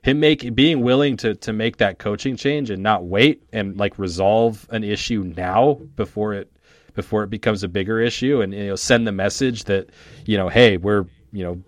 him make being willing to to make that coaching change and not wait and like resolve an issue now before it before it becomes a bigger issue and you know send the message that you know hey we're you know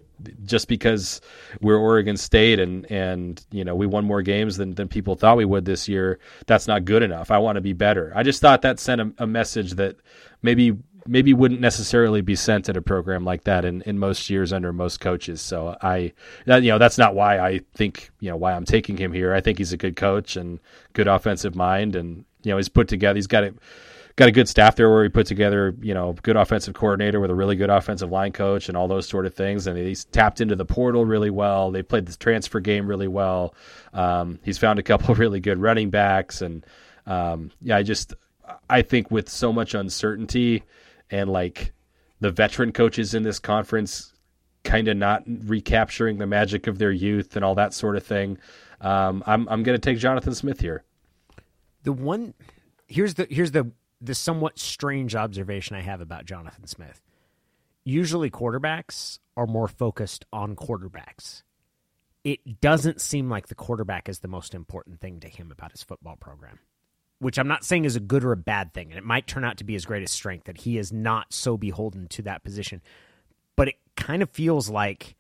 just because we're Oregon State and and you know we won more games than, than people thought we would this year, that's not good enough. I want to be better. I just thought that sent a, a message that maybe maybe wouldn't necessarily be sent at a program like that in, in most years under most coaches. So I, that, you know, that's not why I think, you know, why I'm taking him here. I think he's a good coach and good offensive mind. And, you know, he's put together, he's got it, got a good staff there where he put together, you know, good offensive coordinator with a really good offensive line coach and all those sort of things. And he's tapped into the portal really well. They played the transfer game really well. Um, he's found a couple [laughs] really good running backs. And, um, yeah, I just, I think with so much uncertainty, and like the veteran coaches in this conference kind of not recapturing the magic of their youth and all that sort of thing. Um, I'm I'm going to take Jonathan Smith here. The one here's the here's the the somewhat strange observation I have about Jonathan Smith. Usually quarterbacks are more focused on quarterbacks. It doesn't seem like the quarterback is the most important thing to him about his football program which I'm not saying is a good or a bad thing, and it might turn out to be his greatest strength that he is not so beholden to that position. But it kind of feels like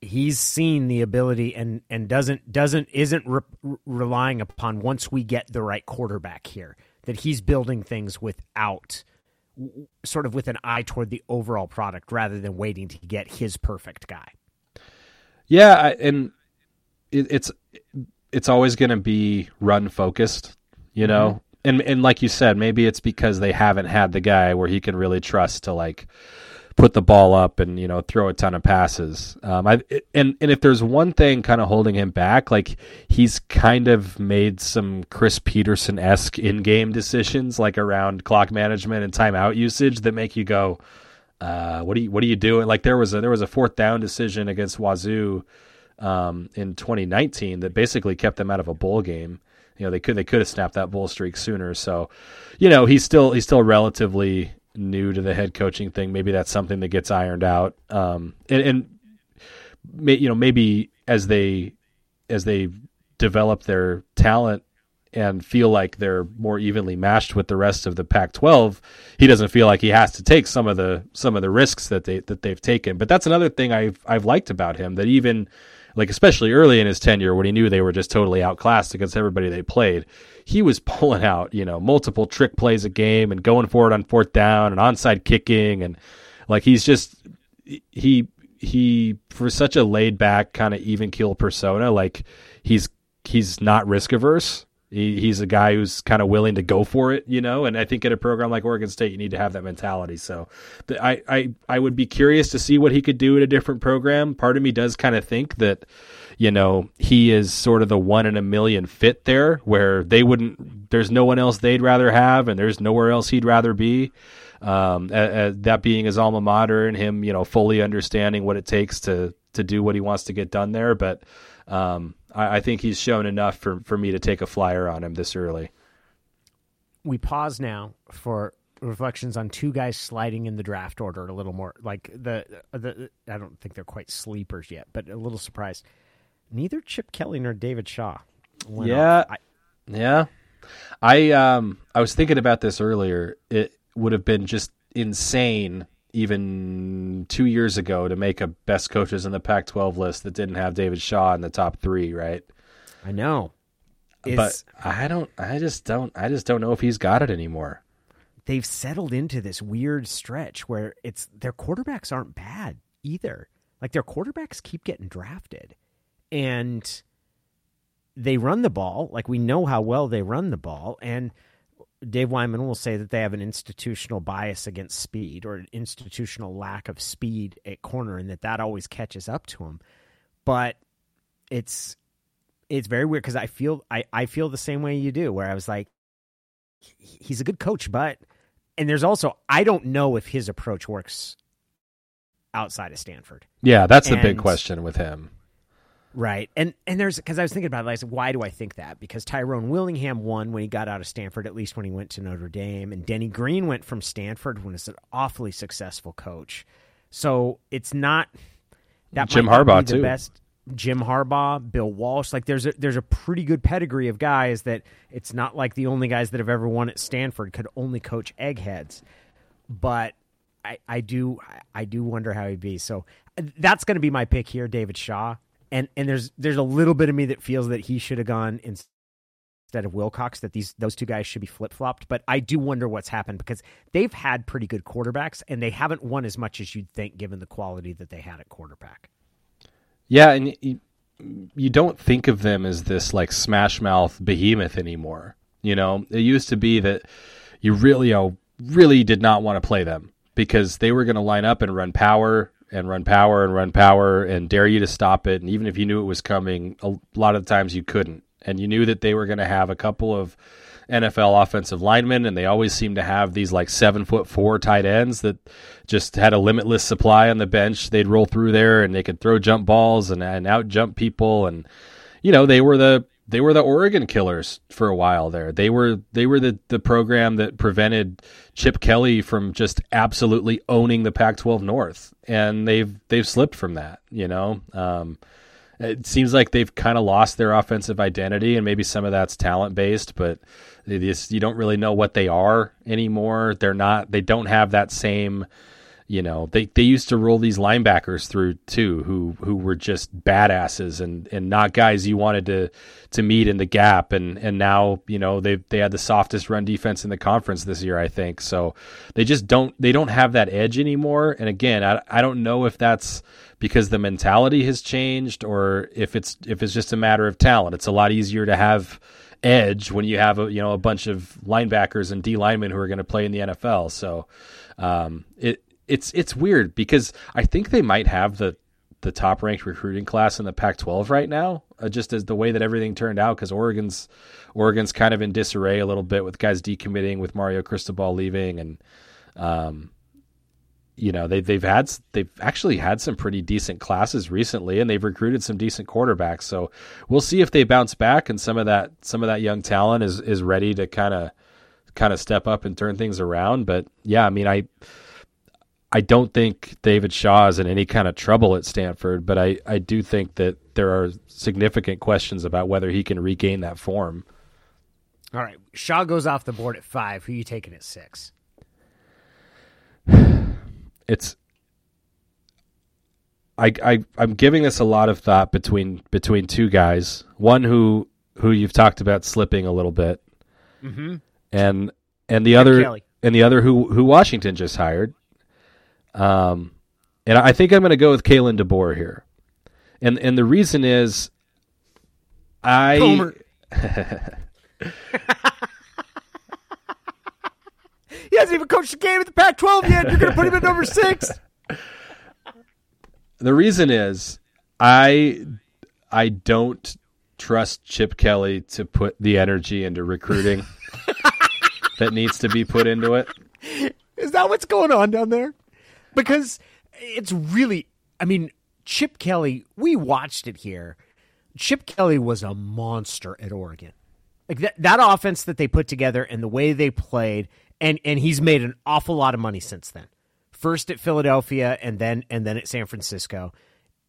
he's seen the ability and and doesn't doesn't isn't re- relying upon once we get the right quarterback here that he's building things without sort of with an eye toward the overall product rather than waiting to get his perfect guy. Yeah, and it, it's it's always going to be run focused you know. Mm-hmm. And and like you said, maybe it's because they haven't had the guy where he can really trust to like put the ball up and you know throw a ton of passes. Um, I and and if there's one thing kind of holding him back, like he's kind of made some Chris Petersen esque in game decisions, like around clock management and timeout usage, that make you go, uh, "What are you What are you doing?" Like there was a there was a fourth down decision against Wazoo um, in 2019 that basically kept them out of a bowl game you know they could they could have snapped that bull streak sooner. So, you know, he's still he's still relatively new to the head coaching thing. Maybe that's something that gets ironed out. Um, and, and may, you know maybe as they as they develop their talent and feel like they're more evenly matched with the rest of the Pac-12, he doesn't feel like he has to take some of the some of the risks that they that they've taken. But that's another thing I've I've liked about him that even like especially early in his tenure when he knew they were just totally outclassed against everybody they played, he was [laughs] pulling out, you know, multiple trick plays a game and going for it on fourth down and onside kicking. And like he's just he he for such a laid back kind of even keel persona, like he's he's not risk averse He, he's a guy who's kind of willing to go for it, you know. And I think at a program like Oregon State, you need to have that mentality. So, I, I, I would be curious to see what he could do at a different program. Part of me does kind of think that, you know, he is sort of the one in a million fit there, where they wouldn't. There's no one else they'd rather have, and there's nowhere else he'd rather be. Um, that being his alma mater, and him, you know, fully understanding what it takes to to do what he wants to get done there, but. Um, I, I think he's shown enough for, for me to take a flyer on him this early. We pause now for reflections on two guys sliding in the draft order a little more. Like the the I don't think they're quite sleepers yet, but a little surprised. Neither Chip Kelly nor David Shaw. yeah, I, yeah. I um I was thinking about this earlier. It would have been just insane even two years ago to make a best coaches in the Pac-12 list that didn't have David Shaw in the top three, right? I know, it's, but I don't. I just don't. I just don't know if he's got it anymore. They've settled into this weird stretch where it's their quarterbacks aren't bad either. Like their quarterbacks keep getting drafted, and they run the ball. Like we know how well they run the ball, and Dave Wyman will say that they have an institutional bias against speed or an institutional lack of speed at corner, and that that always catches up to him. But it's it's very weird because I feel I, I feel the same way you do, where I was like, he's a good coach, but and there's also I don't know if his approach works outside of Stanford. Yeah, that's and, the big question with him. Right. And and there's because I was thinking about it, I said, why do I think that? Because Tyrone Willingham won when he got out of Stanford, at least when he went to Notre Dame, and Denny Green went from Stanford when he's an awfully successful coach. So it's not that Jim Harbaugh too. Best Jim Harbaugh, Bill Walsh, like there's a there's a pretty good pedigree of guys that it's not like the only guys that have ever won at Stanford could only coach eggheads. But I, I do I do wonder how he'd be. So uh, that's going to be my pick here, David Shaw and and there's there's a little bit of me that feels that he should have gone instead of Wilcox. That these those two guys should be flip flopped. But I do wonder what's happened because they've had pretty good quarterbacks and they haven't won as much as you'd think given the quality that they had at quarterback. Yeah, and you, don't think of them as this like smash mouth behemoth anymore. You know, it used to be that you really, you know, really did not want to play them because they were going to line up and run power and run power and run power and dare you to stop it. And even if you knew it was coming, a lot of times you couldn't. And you knew that they were going to have a couple of NFL offensive linemen, and they always seem to have these like seven foot four tight ends that just had a limitless supply on the bench. They'd roll through there and they could throw jump balls and, and out jump people. And, you know, they were the they were the Oregon killers for a while there. They were they were the the program that prevented Chip Kelly from just absolutely owning the Pac-12 North, and they've they've slipped from that. You know, um, it seems like they've kind of lost their offensive identity, and maybe some of that's talent based, but just, you don't really know what they are anymore. They're not. They don't have that same you know, they, they used to roll these linebackers through too, who who were just badasses and, and not guys you wanted to to meet in the gap. And and now you know they they had the softest run defense in the conference this year, I think. So they just don't they don't have that edge anymore. And again, I I don't know if that's because the mentality has changed or if it's if it's just a matter of talent. It's a lot easier to have edge when you have a you know a bunch of linebackers and D linemen who are going to play in the NFL. So um, it it's it's weird because I think they might have the the top ranked recruiting class in the Pac-12 right now, uh, just as the way that everything turned out. Because Oregon's Oregon's kind of in disarray a little bit with guys decommitting, with Mario Cristobal leaving, and um, you know they they've had they've actually had some pretty decent classes recently, and they've recruited some decent quarterbacks. So we'll see if they bounce back and some of that some of that young talent is is ready to kind of kind of step up and turn things around. But yeah, I mean I I don't think David Shaw is in any kind of trouble at Stanford, but I, I do think that there are significant questions about whether he can regain that form. All right. Shaw goes off the board at five. Who are you taking at six? [sighs] It's I, I I'm giving this a lot of thought between between two guys. One who who you've talked about slipping a little bit, mm-hmm. and and the other Kelly. and the other who who Washington just hired, um, and I think I'm going to go with Kalen DeBoer here, and and the reason is, I [laughs] he hasn't even coached a game at the Pac-12 yet. You're going to put him at number six. [laughs] The reason is I I don't trust Chip Kelly to put the energy into recruiting [laughs] that needs to be put into it. Is that what's going on down there? Because it's really, I mean, Chip Kelly, we watched it here. Chip Kelly was a monster at Oregon. Like that, that offense that they put together and the way they played, and, and he's made an awful lot of money since then. First at Philadelphia and then and then at San Francisco.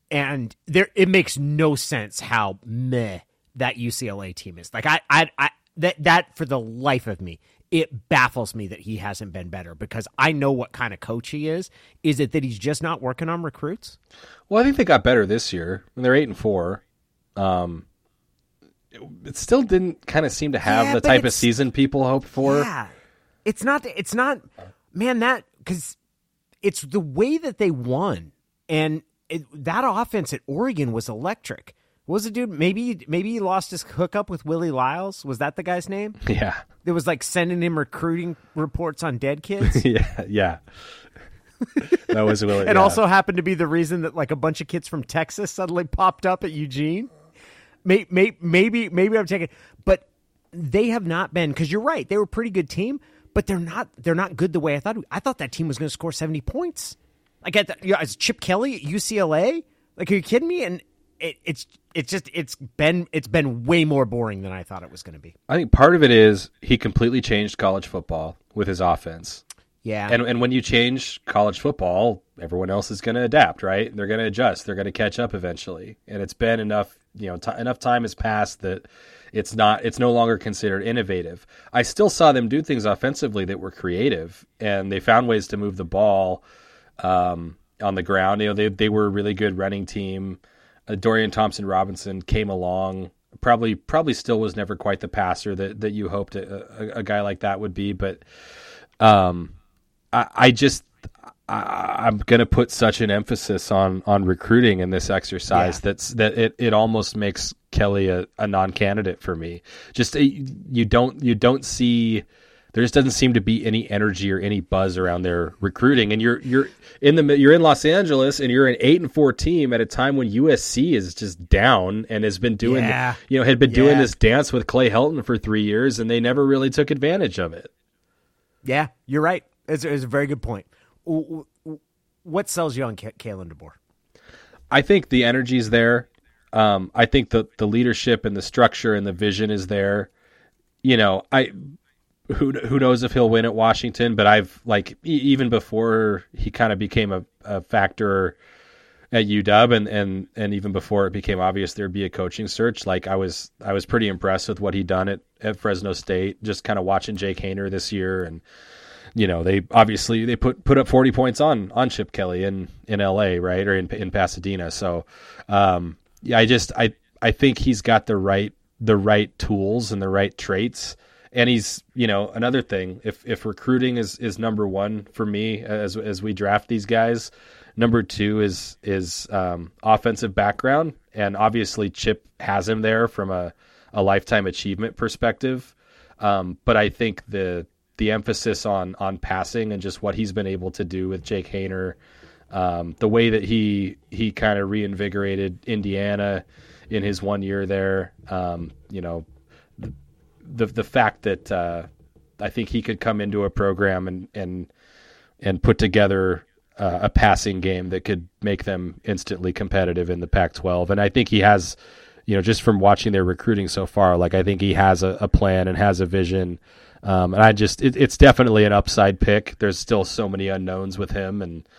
And there it makes no sense how meh that UCLA team is. Like I I, I that that for the life of me it baffles me that he hasn't been better because I know what kind of coach he is. Is it that he's just not working on recruits? Well, I think they got better this year. they're eight and four. Um, it, it still didn't kind of seem to have Yeah, the type of season people hoped for. Yeah, it's not. It's not. Man, that because it's the way that they won, and it, that offense at Oregon was electric. What was it, dude? Maybe maybe he lost his hookup with Willie Lyles. Was that the guy's name? [laughs] Yeah, It was like sending him recruiting reports on dead kids. [laughs] yeah, yeah. that was Willie. [laughs] and yeah. also happened to be the reason that like a bunch of kids from Texas suddenly popped up at Eugene. May, may, maybe maybe I'm taking, but they have not been because you're right. They were a pretty good team, but they're not they're not good the way I thought. I thought that team was going to score 70 points. Like at the, you know, as Chip Kelly at UCLA. Like are you kidding me? And it, it's it's just it's been it's been way more boring than I thought it was going to be. I think part of it is he completely changed college football with his offense. Yeah, And and when you change college football, everyone else is going to adapt, right? They're going to adjust. They're going to catch up eventually. And it's been enough, you know, t- enough time has passed that it's not it's no longer considered innovative. I still saw them do things offensively that were creative and they found ways to move the ball um, on the ground. You know, they they were a really good running team. Uh, Dorian Thompson Robinson came along. Probably probably still was never quite the passer that that you hoped a, a, a guy like that would be, but um I, I just I, I'm going to put such an emphasis on on recruiting in this exercise Yeah. that's that it, it almost makes Kelly a, a non-candidate for me. Just uh, you don't you don't see there just doesn't seem to be any energy or any buzz around their recruiting. And you're you're in the you're in Los Angeles and you're an eight and four team at a time when USC is just down and has been doing Yeah. you know had been doing this dance with Clay Helton for three years and they never really took advantage of it. yeah, you're right. It's, it's a very good point. What sells you on Ka- Kalen DeBoer? I think the energy's there. Um, I think the the leadership and the structure and the vision is there. You know, I who who knows if he'll win at Washington, but I've like e- even before he kind of became a, a factor at UW and, and and even before it became obvious there'd be a coaching search, like I was I was pretty impressed with what he'd done at, at Fresno State, just kind of watching Jake Haener this year and you know they obviously they put put up 40 points on on Chip Kelly in in LA right or in in Pasadena. So um yeah I just I I think he's got the right the right tools and the right traits and he's you know another thing if if recruiting is is number 1 for me as as we draft these guys number 2 is is um offensive background. And obviously Chip has him there from a a lifetime achievement perspective. Um, but I think the the emphasis on on passing and just what he's been able to do with Jake Haener, um, the way that he he kind of reinvigorated Indiana in his one year there, um, you know, the the fact that uh, I think he could come into a program and and and put together uh, a passing game that could make them instantly competitive in the Pac-12, and I think he has. You know, just from watching their recruiting so far, like I think he has a, a plan and has a vision um, and I just, it, it's definitely an upside pick. There's still so many unknowns with him. And,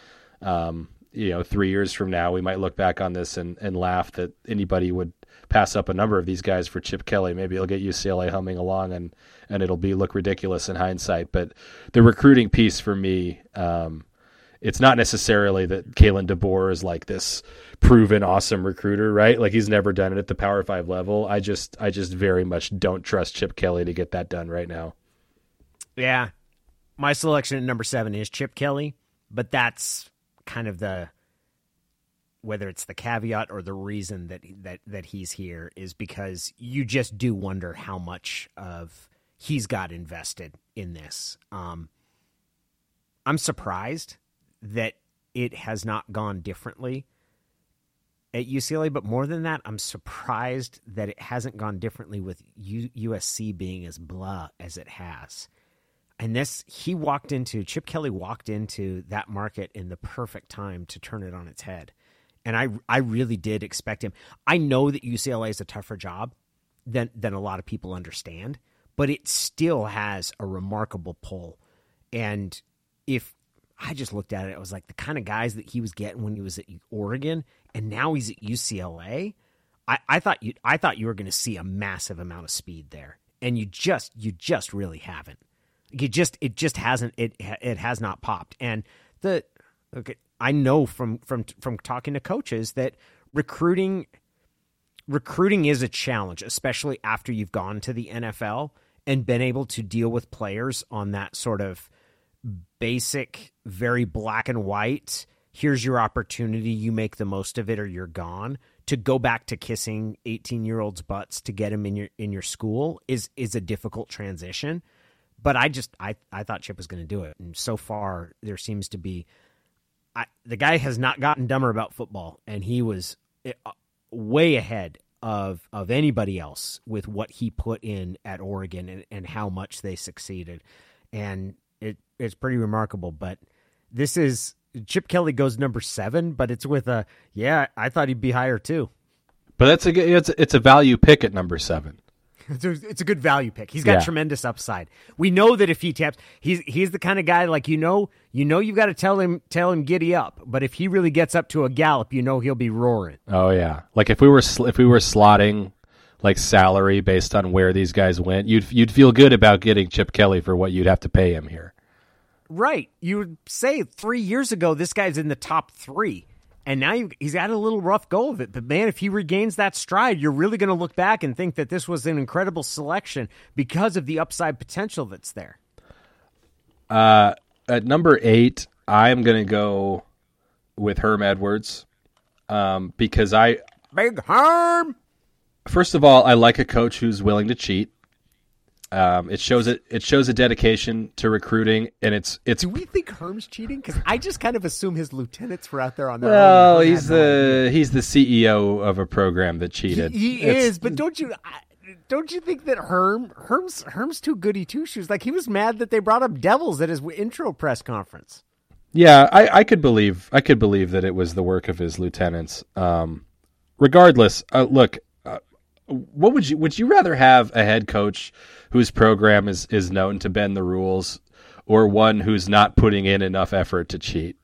um, you know, three years from now, we might look back on this and, and laugh that anybody would pass up a number of these guys for Chip Kelly. Maybe he'll get UCLA humming along and, and it'll be look ridiculous in hindsight. But the recruiting piece for me, um, it's not necessarily that Kalen DeBoer is like this proven awesome recruiter, right? Like he's never done it at the Power Five level. I just, I just very much don't trust Chip Kelly to get that done right now. Yeah. My selection at number seven is Chip Kelly, but that's kind of the whether it's the caveat or the reason that that that he's here is because you just do wonder how much of he's got invested in this. Um, I'm surprised that it has not gone differently at UCLA, but more than that, I'm surprised that it hasn't gone differently with U- USC being as blah as it has. And this, he walked into, Chip Kelly walked into that market in the perfect time to turn it on its head. And I, I really did expect him. I know that UCLA is a tougher job than, than a lot of people understand, but it still has a remarkable pull. And if I just looked at it, it was like the kind of guys that he was getting when he was at Oregon, and now he's at UCLA. I, I thought you I thought you were going to see a massive amount of speed there, and you just you just really haven't. You just it just hasn't it it has not popped. And the okay, I know from from from talking to coaches that recruiting recruiting is a challenge, especially after you've gone to the NFL and been able to deal with players on that sort of basic, very black and white. Here's your opportunity. You make the most of it, or you're gone. To go back to kissing 18 year olds' butts to get them in your in your school is is a difficult transition. But I just I I thought Chip was going to do it, and so far there seems to be. I, the guy has not gotten dumber about football, and he was eh, uh, way ahead of of anybody else with what he put in at Oregon and, and how much they succeeded. And it it's pretty remarkable. But this is Chip Kelly goes number seven, but it's with a yeah. I thought he'd be higher too. But that's a it's it's a value pick at number seven. [laughs] It's a, good value pick. He's got Yeah. tremendous upside. We know that if he taps, he's he's the kind of guy like you know you know you've got to tell him tell him giddy up. But if he really gets up to a gallop, you know he'll be roaring. Oh yeah, like if we were sl- if we were slotting like salary based on where these guys went, you'd you'd feel good about getting Chip Kelly for what you'd have to pay him here. Right. You would say three years ago this guy's in the top three, and now you, he's had a little rough go of it. But man, if he regains that stride, you're really going to look back and think that this was an incredible selection because of the upside potential that's there. Uh, at number eight, I'm gonna go with Herm Edwards um, because I Big harm. first of all I like a coach who's willing to cheat. Um, it shows it. It shows a dedication to recruiting, and it's it's Do we think Herm's cheating? Because I just kind of assume his lieutenants were out there on their well, own. Herm he's had no the he's the CEO of a program that cheated. He It's- is, but don't you I- don't you think that Herm Herm's Herm's too goody two shoes? Like he was mad that they brought up Devils at his intro press conference. Yeah, I, I could believe I could believe that it was the work of his lieutenants. Um, regardless, uh, look, uh, what would you would you rather have a head coach whose program is is known to bend the rules, or one who's not putting in enough effort to cheat?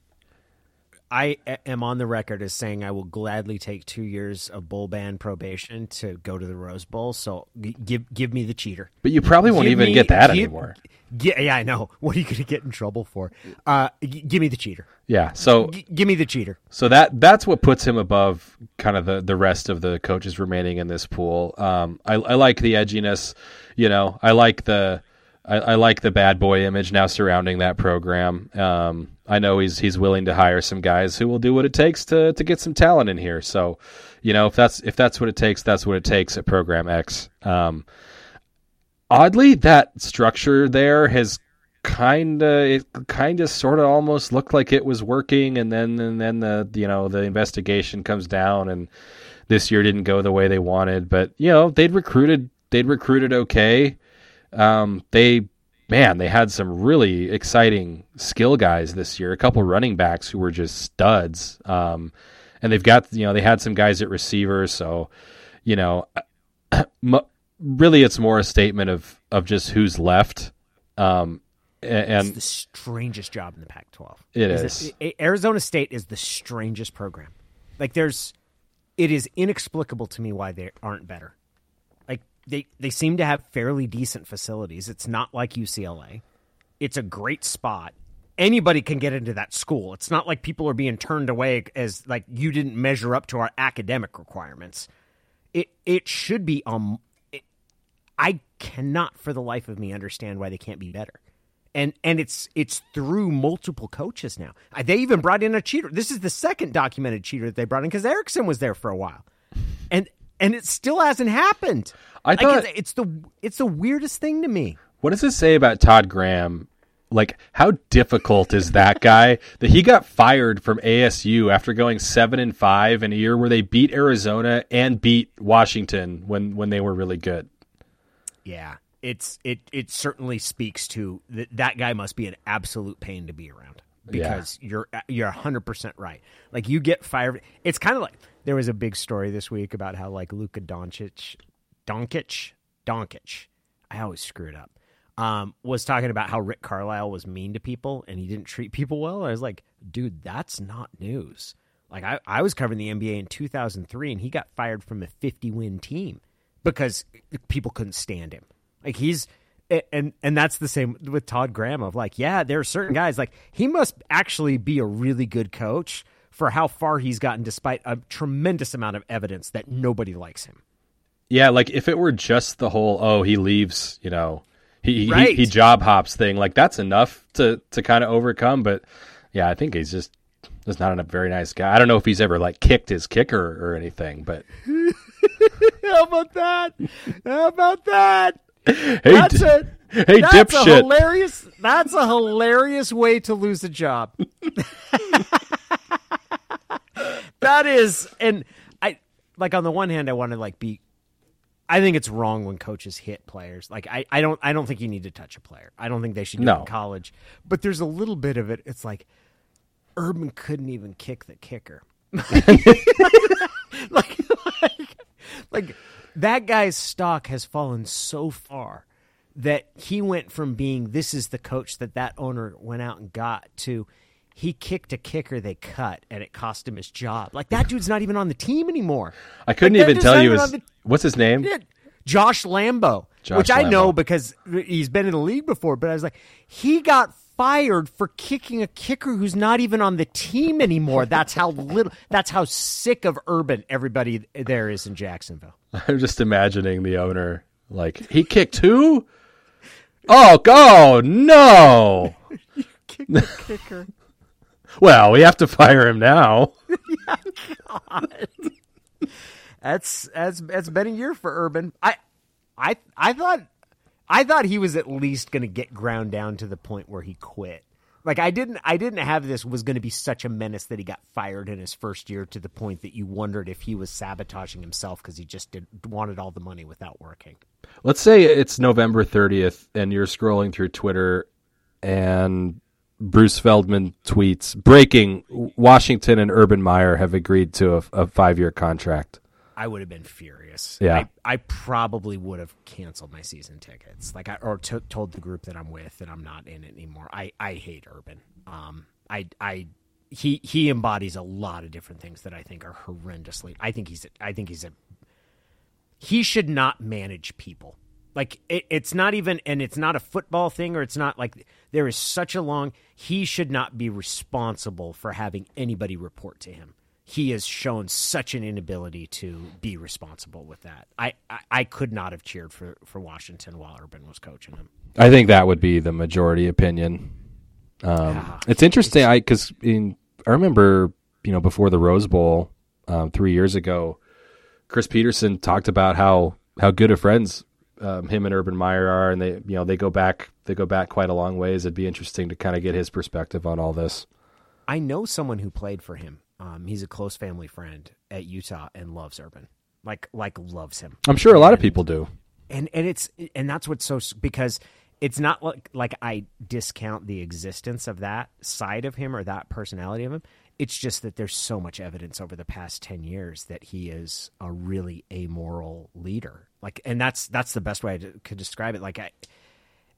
I am on the record as saying I will gladly take two years of bowl ban probation to go to the Rose Bowl. So give give me the cheater. But you probably won't Give even me- get that give- anymore. gi- yeah, I know. [laughs] What are you going to get in trouble for? Uh, g- give me the cheater. Yeah, so G- give me the cheater. So that that's what puts him above kind of the, the rest of the coaches remaining in this pool. Um, I, I like the edginess, you know. I like the I, I like the bad boy image now surrounding that program. Um, I know he's he's willing to hire some guys who will do what it takes to to get some talent in here. So, you know, if that's if that's what it takes, that's what it takes at Program X. Um, oddly, that structure there has kind of it kind of sort of almost looked like it was working and then and then the you know the investigation comes down and this year didn't go the way they wanted but you know they'd recruited they'd recruited okay um they man they had some really exciting skill guys this year a couple running backs who were just studs um and they've got you know they had some guys at receiver so you know [clears throat] really it's more a statement of of just who's left um and it's the strangest job in the Pac-12. It Is it- Arizona State is the strangest program. Like there's, it is inexplicable to me why they aren't better. They they seem to have fairly decent facilities. It's not like UCLA. It's a great spot. Anybody can get into that school. It's not like people are being turned away as like you didn't measure up to our academic requirements. It it should be um. I cannot for the life of me understand why they can't be better and and it's it's through multiple coaches now. Uh, They even brought in a cheater. This is the second documented cheater that they brought in because Erickson was there for a while, and and it still hasn't happened. I Like, thought- it's, it's the it's the weirdest thing to me. What does it say about Todd Graham? Like, how difficult is that guy [laughs] that he got fired from ASU after going seven and five in a year where they beat Arizona and beat Washington when when they were really good? Yeah, it's it it certainly speaks to that that guy must be an absolute pain to be around because you're you're 100% right. Like you get fired it's kind of like there was a big story this week about how like Luka Doncic Doncic Doncic I always screw it up. Um, was talking about how Rick Carlisle was mean to people and he didn't treat people well. I was like, dude, that's not news. Like I, I was covering the NBA in 2003 and he got fired from a 50 win team because people couldn't stand him. Like he's and and that's the same with Todd Graham of like, yeah, there are certain guys like he must actually be a really good coach for how far he's gotten despite a tremendous amount of evidence that nobody likes him. Yeah, like if it were just the whole oh he leaves, you know, he Right. he, he job hops thing, like that's enough to to kind of overcome. But yeah, I think he's just just not a very nice guy. I don't know if he's ever like kicked his kicker or anything, but [laughs] How about that? How about that? hey, That's d- a [laughs] hey, that's a dipshit. hilarious. That's a hilarious way to lose a job. [laughs] that is, and I like on the one hand, I want to like be. I think it's wrong when coaches hit players. Like I, I don't, I don't think you need to touch a player. I don't think they should do No. in college. But there's a little bit of it. It's like Urban couldn't even kick the kicker. [laughs] like, like, [laughs] like that guy's stock has fallen so far that he went from being this is the coach that that owner went out and got to he kicked a kicker they cut and it cost him his job. Like that dude's not even on the team anymore. I couldn't Like, even tell you his the- what's his name. yeah, Josh Lambo, Josh which I know because he's been in the league before. But I was like, he got fired for kicking a kicker who's not even on the team anymore. That's how little. That's how sick of Urban everybody there is in Jacksonville. [laughs] I'm just imagining the owner like he kicked who? Oh, go no! [laughs] Kick the kicker. Well, we have to fire him now. [laughs] [laughs] That's that's that's been a year for Urban. I I I thought I thought he was at least going to get ground down to the point where he quit. Like I didn't I didn't have this was going to be such a menace that he got fired in his first year to the point that you wondered if he was sabotaging himself because he just did wanted all the money without working. Let's say it's November 30th and you're scrolling through Twitter and Bruce Feldman tweets breaking Washington and Urban Meyer have agreed to a, a five year contract. I would have been furious. Yeah. I, I probably would have canceled my season tickets, like I or t- told the group that I'm with that I'm not in it anymore. I, I hate Urban. Um, I I he he embodies a lot of different things that I think are horrendously. I think he's a, I think he's a he should not manage people. Like it, it's not even, and it's not a football thing, or it's not like there is such a long. He should not be responsible for having anybody report to him. He has shown such an inability to be responsible with that. I, I, I could not have cheered for, for Washington while Urban was coaching him. I think that would be the majority opinion. Um, Yeah. it's interesting, I because in I remember you know before the Rose Bowl um, three years ago, Chris Petersen talked about how how good of friends um, him and Urban Meyer are, and they you know they go back they go back quite a long ways. It'd be interesting to kind of get his perspective on all this. I know someone who played for him. Um, he's a close family friend at Utah and loves Urban, like like loves him. I'm sure a lot of people do. and and it's and that's what's so because it's not like like I discount the existence of that side of him or that personality of him. It's just that there's so much evidence over the past ten years that he is a really amoral leader. Like, and that's that's the best way I could describe it. Like, I,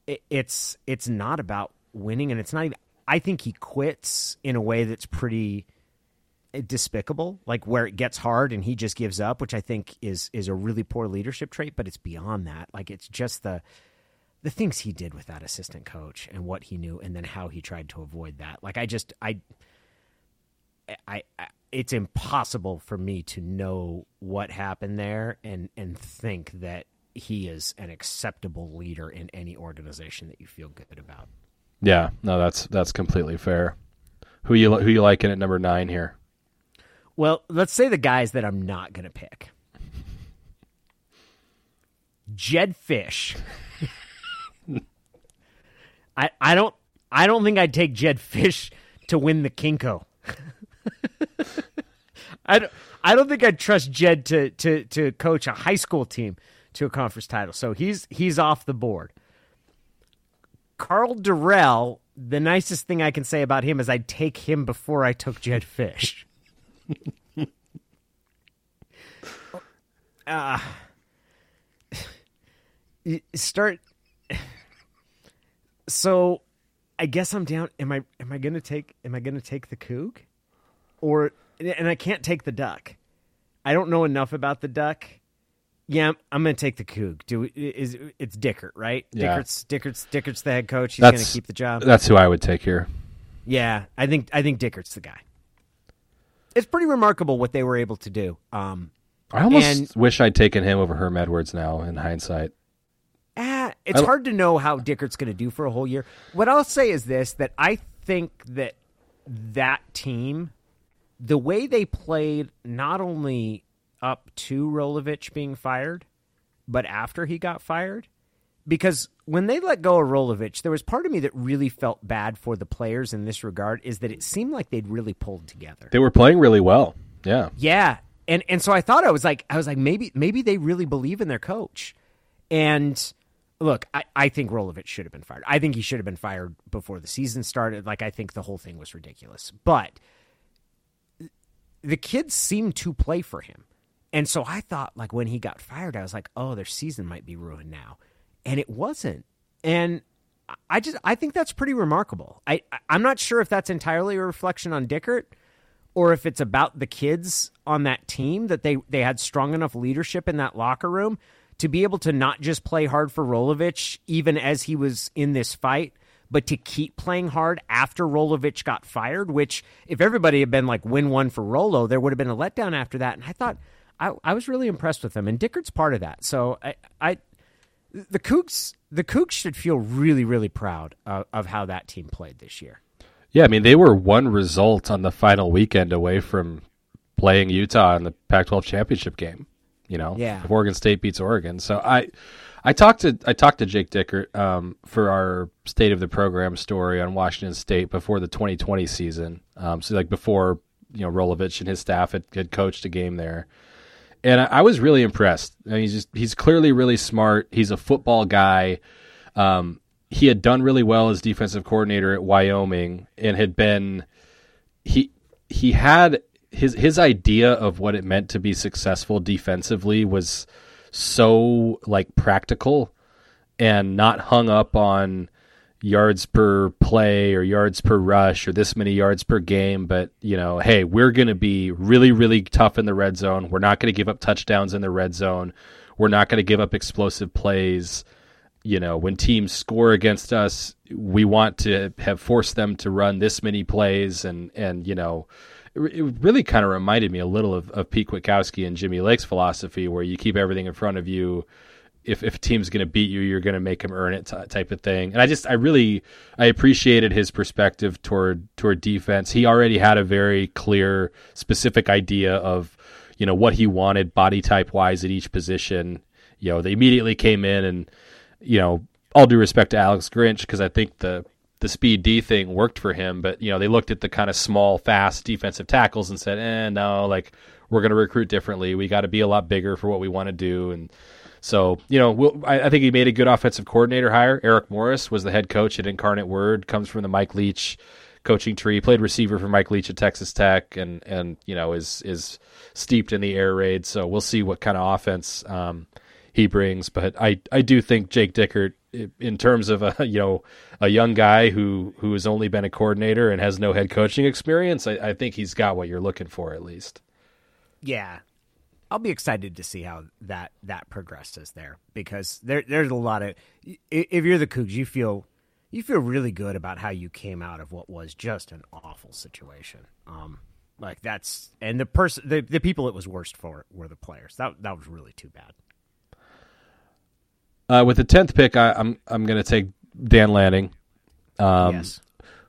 it, it's it's not about winning, and it's not even. I think he quits in a way that's pretty eh, despicable like where it gets hard and he just gives up which i think is is a really poor leadership trait but it's beyond that like it's just the the things he did with that assistant coach and what he knew and then how he tried to avoid that like i just i i, I it's impossible for me to know what happened there and and think that he is an acceptable leader in any organization that you feel good about Yeah, no, that's that's completely fair. Who you who you liking at number nine here? Well, let's say the guys that I'm not going to pick. Jedd Fisch. [laughs] I I don't I don't think I'd take Jedd Fisch to win the KingCo. [laughs] [laughs] I don't, I don't think I'd trust Jedd to, to to coach a high school team to a conference title. So he's he's off the board. Karl Dorrell, the nicest thing I can say about him is I'd take him before I took Jedd Fisch. [laughs] uh, [sighs] start [sighs] so I guess I'm down. Am I am I gonna take am I gonna take the Coug? Or and I can't take the duck. I don't know enough about the duck. Yeah, I'm going to take the Coug. Do is it's Dickert, right? Yeah. Dickert's Dickert's Dickert's the head coach. He's going to keep the job. That's who I would take here. Yeah, I think I think Dickert's the guy. It's pretty remarkable what they were able to do. Um, I almost And- wish I'd taken him over Herm Edwards now in hindsight. ah, it's hard to know how Dickert's going to do for a whole year. What I'll say is this: that I think that that team, the way they played, not only up to Rolovich being fired, but after he got fired, because when they let go of Rolovich, there was part of me that really felt bad for the players in this regard. Is that it seemed like they'd really pulled together. They were playing really well. Yeah. Yeah. And and so I thought I was like I was like maybe maybe they really believe in their coach. And look, I, I think Rolovich should have been fired. I think he should have been fired before the season started. Like I think the whole thing was ridiculous. But the kids seemed to play for him. And so I thought like when he got fired, I was like, oh, their season might be ruined now. And it wasn't. And I just I think that's pretty remarkable. I I'm not sure if that's entirely a reflection on Dickert or if it's about the kids on that team that they they had strong enough leadership in that locker room to be able to not just play hard for Rolovich even as he was in this fight, but to keep playing hard after Rolovich got fired. Which if everybody had been like win one for Rolo, there would have been a letdown after that. And I thought I, I was really impressed with them, and Dickert's part of that. So I I the Cougs the Cougs should feel really really proud of, of how that team played this year. Yeah, I mean they were one result on the final weekend away from playing Utah in the Pac-12 championship game. You know, Yeah. if Oregon State beats Oregon. So I, I talked to I talked to Jake Dickert um, for our state of the program story on Washington State before the 2020 season. Um, so like before you know Rolovich and his staff had, had coached a game there, and I, I was really impressed. I mean, he's just he's clearly really smart. He's a football guy. Um, he had done really well as defensive coordinator at Wyoming and had been he he had his his idea of what it meant to be successful defensively was so like practical and not hung up on yards per play or yards per rush or this many yards per game but you know hey we're going to be really really tough in the red zone. We're not going to give up touchdowns in the red zone. We're not going to give up explosive plays. You know when teams score against us we want to have forced them to run this many plays and and you know it really kind of reminded me a little of, of Pete Kwiatkowski and Jimmy Lake's philosophy where you keep everything in front of you. If if a team's going to beat you you're going to make them earn it t- type of thing. And I just I really I appreciated his perspective toward toward defense. He already had a very clear specific idea of you know what he wanted body type wise at each position. You know they immediately came in and you know, all due respect to Alex Grinch because I think the the speed D thing worked for him, but you know they looked at the kind of small, fast defensive tackles and said, "Eh, no, like we're going to recruit differently. We got to be a lot bigger for what we want to do." And so, you know, we'll, I, I think he made a good offensive coordinator hire. Eric Morris was the head coach at Incarnate Word, comes from the Mike Leach coaching tree, played receiver for Mike Leach at Texas Tech, and and you know is is steeped in the air raid. So we'll see what kind of offense. Um, he brings. But I, I do think Jake Dickert, in terms of a [laughs] you know a young guy who who has only been a coordinator and has no head coaching experience, I, I think he's got what you're looking for at least. Yeah. I'll be excited to see how that that progresses there because there there's a lot of if you're the Cougs, you feel you feel really good about how you came out of what was just an awful situation. Um like that's and the person the, the people it was worst for were the players. That that was really too bad. Uh, with the tenth pick, I, I'm I'm going to take Dan Lanning. um, yes.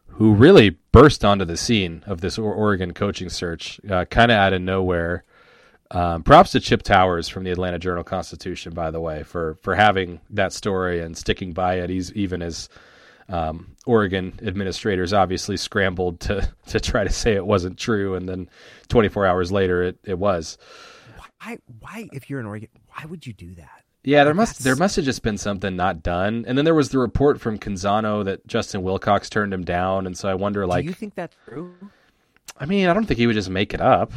who really burst onto the scene of this Oregon coaching search, uh, kind of out of nowhere. Um, props to Chip Towers from the Atlanta Journal Constitution, by the way, for for having that story and sticking by it. He's even as um, Oregon administrators obviously scrambled to [laughs] to try to say it wasn't true, and then 24 hours later, it it was. Why? Why? If you're in Oregon, why would you do that? Yeah, there must That's- there must have just been something not done, and then there was the report from Canzano that Justin Wilcox turned him down, and so I wonder, like, do you think that's true? I mean, I don't think he would just make it up.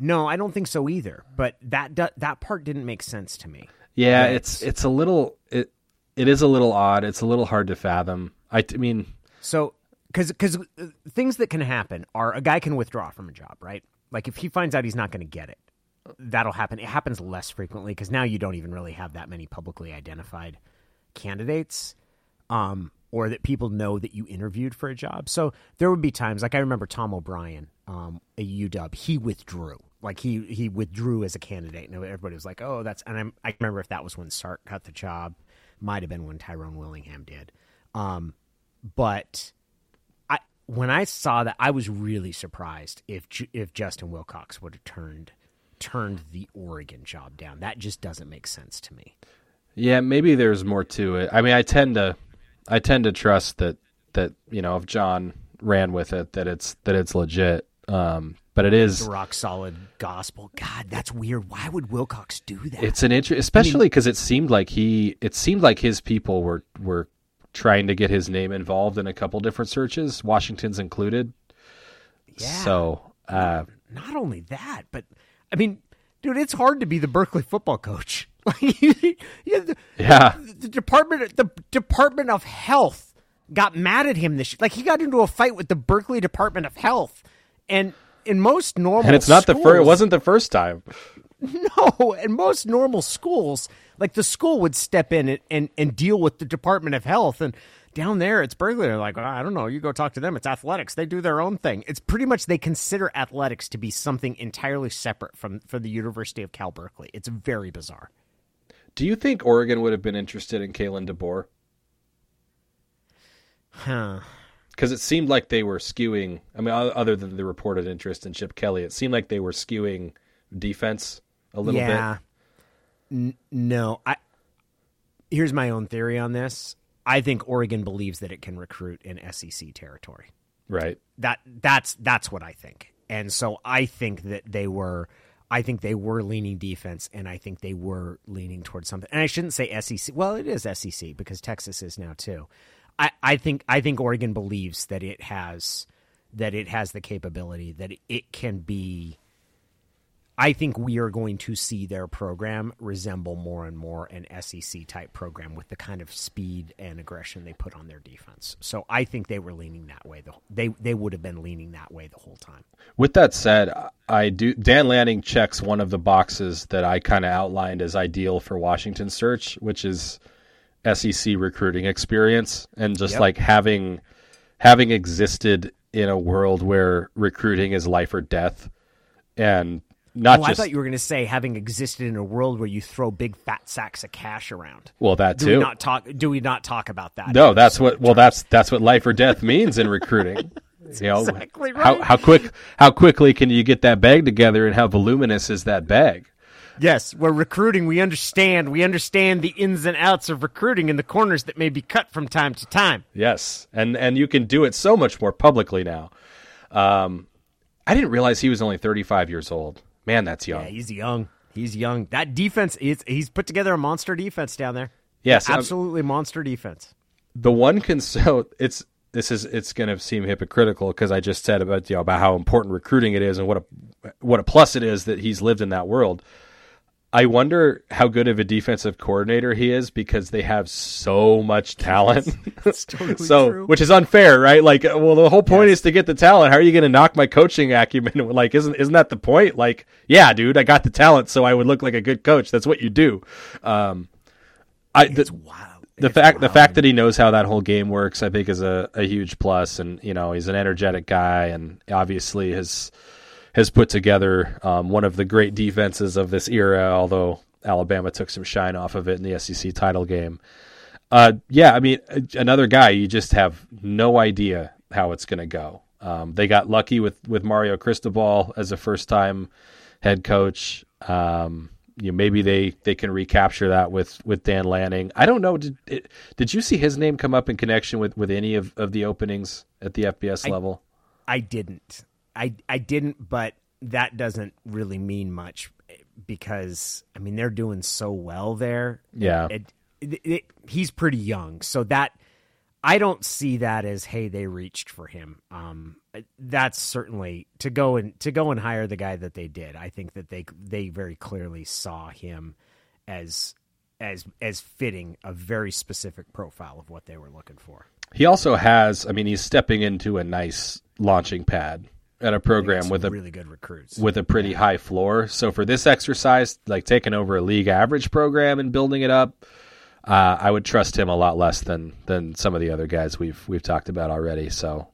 No, I don't think so either. But that that part didn't make sense to me. Yeah, it's it's a little it it is a little odd. It's a little hard to fathom. I, I mean, So, because because uh, things that can happen are a guy can withdraw from a job, right? Like if he finds out he's not going to get it, that'll happen. It happens less frequently because now you don't even really have that many publicly identified candidates, um, or that people know that you interviewed for a job. So there would be times, like I remember Tom O'Brien, um, a UW, he withdrew. Like he he withdrew as a candidate, and everybody was like, "Oh, that's." And I'm, I remember if that was when Sark got the job, might have been when Tyrone Willingham did. Um, but I when I saw that, I was really surprised if if Justin Wilcox would have turned turned the Oregon job down. That just doesn't make sense to me. yeah, maybe there's more to it. I mean, I tend to I tend to trust that that you know if John ran with it that it's that it's legit. Um, but it is rock solid gospel. God, that's weird. Why would Wilcox do that? It's an interest, especially because it seemed like he, it seemed like his people were were trying to get his name involved in a couple different searches, Washington's included. Yeah. So, uh, Not only that, but I mean, dude, it's hard to be the Berkeley football coach. [laughs] Like, you- you- the, yeah, the department, the Department of Health got mad at him this. year. Like, he got into a fight with the Berkeley Department of Health, and in most normal, and it's not the first. It wasn't the first time. [laughs] No, in most normal schools, like the school would step in and, and, and deal with the Department of Health. And down there, it's Berkeley. They're like, I don't know. You go talk to them. It's athletics. They do their own thing. It's pretty much they consider athletics to be something entirely separate from, from the University of Cal Berkeley. It's very bizarre. Do you think Oregon would have been interested in Kalen DeBoer? Huh. Because it seemed like they were skewing. I mean, other than the reported interest in Chip Kelly, it seemed like they were skewing defense a little bit. yeah. N- no, I. Here's my own theory on this. I think Oregon believes that it can recruit in SEC territory. right? that that's that's what I think. And so I think that they were I think they were leaning defense and I think they were leaning towards something. And I shouldn't say SEC. Well, it is SEC because Texas is now too. I, I think I think Oregon believes that it has that it has the capability that it can be I think we are going to see their program resemble more and more an SEC type program with the kind of speed and aggression they put on their defense. So I think they were leaning that way. The, they they would have been leaning that way the whole time. With that said, I do. Dan Lanning checks one of the boxes that I kind of outlined as ideal for Washington search, which is SEC recruiting experience and just Yep. like having having existed in a world where recruiting is life or death, and not oh, I thought you were going to say having existed in a world where you throw big fat sacks of cash around. well that Do too. we not talk? Do we not talk about that? no, that's what. Well, that's that's what life or death means in recruiting. [laughs] you know, exactly how right. how quick how quickly can you get that bag together, and how voluminous is that bag? Yes, we're recruiting. We understand. We understand the ins and outs of recruiting and the corners that may be cut from time to time. Yes, and and you can do it so much more publicly now. Um, I didn't realize he was only 35 years old. Man, that's young. Yeah, he's young. He's young. That defense, it's, he's put together a monster defense down there. yes, Absolutely monster defense. the one can [laughs] so it's this is it's going to seem hypocritical because I just said about you know about how important recruiting it is and what a what a plus it is that he's lived in that world. I wonder how good of a defensive coordinator he is because they have so much talent. [laughs] totally so, true. which is unfair, right? Like, well, the whole point is to get the talent. How are you going to knock my coaching acumen? [laughs] like, isn't isn't that the point? Like, yeah, dude, I got the talent, so I would look like a good coach. That's what you do. Um, I the, Wow. the fact the fact that he knows how that whole game works, I think, is a, a huge plus. And you know, he's an energetic guy, and obviously has has put together um, one of the great defenses of this era. Although Alabama took some shine off of it in the SEC title game. Uh, yeah, I mean, another guy you just have no idea how it's going to go. Um, they got lucky with with Mario Cristobal as a first time head coach. Um, you know, maybe they, they can recapture that with, with Dan Lanning. I don't know. Did it, did you see his name come up in connection with, with any of, of the openings at the FBS I, level? I didn't. I I didn't, but that doesn't really mean much because I mean they're doing so well there. Yeah, it, it, it, he's pretty young, so that I don't see that as hey they reached for him. Um, that's certainly to go and to go and hire the guy that they did. I think that they they very clearly saw him as as as fitting a very specific profile of what they were looking for. He also has, I mean, he's stepping into a nice launching pad at a program with a really good recruits with a pretty yeah. high floor. So for this exercise, like taking over a league average program and building it up, uh, I would trust him a lot less than than some of the other guys we've we've talked about already. So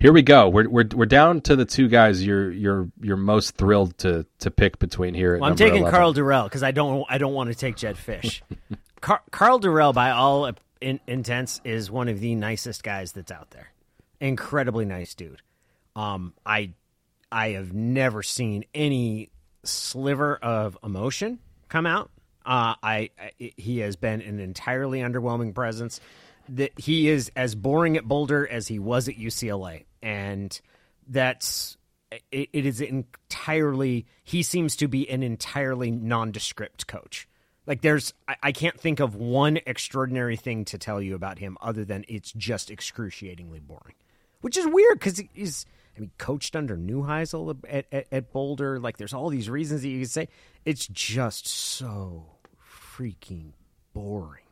here we go. We're we're we're down to the two guys you're you're you're most thrilled to to pick between here. Well, I'm taking 11. Karl Dorrell because I don't I don't want to take Jedd Fisch. [laughs] Car- Karl Dorrell, by all in- intents, is one of the nicest guys that's out there. Incredibly nice dude. Um, I I have never seen any sliver of emotion come out uh, I, I, he has been an entirely underwhelming presence. That he is as boring at Boulder as he was at UCLA, and that's it, it is entirely. He seems to be an entirely nondescript coach. Like there's, I, I can't think of one extraordinary thing to tell you about him other than it's just excruciatingly boring, which is weird because he's I mean, coached under Neuheisel at, at, at, Boulder. Like, there's all these reasons that you could say. It's just so freaking boring.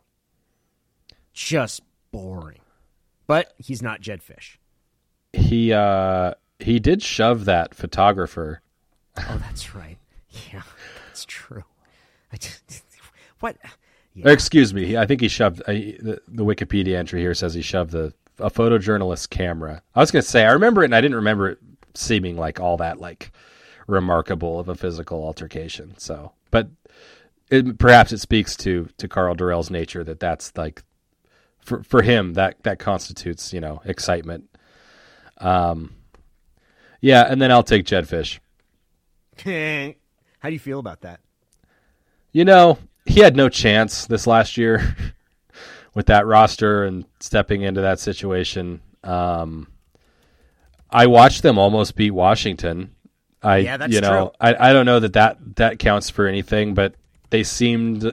Just boring. But he's not Jedd Fisch. He uh he did shove that photographer. Oh, that's right. Yeah, that's true. Just, [laughs] what? Yeah. Excuse me. I think he shoved uh, the, the Wikipedia entry here says he shoved the a photojournalist's camera. I was going to say I remember it, and I didn't remember it seeming like all that like remarkable of a physical altercation. So, but it, perhaps it speaks to to Karl Dorrell's nature that that's like for for him that that constitutes you know excitement. Um, yeah, and then I'll take Jedd Fisch. [laughs] How do you feel about that? You know, he had no chance this last year. [laughs] with that roster and stepping into that situation. Um, I watched them almost beat Washington. I, yeah, that's you know, true. I, I don't know that, that that counts for anything, but they seemed,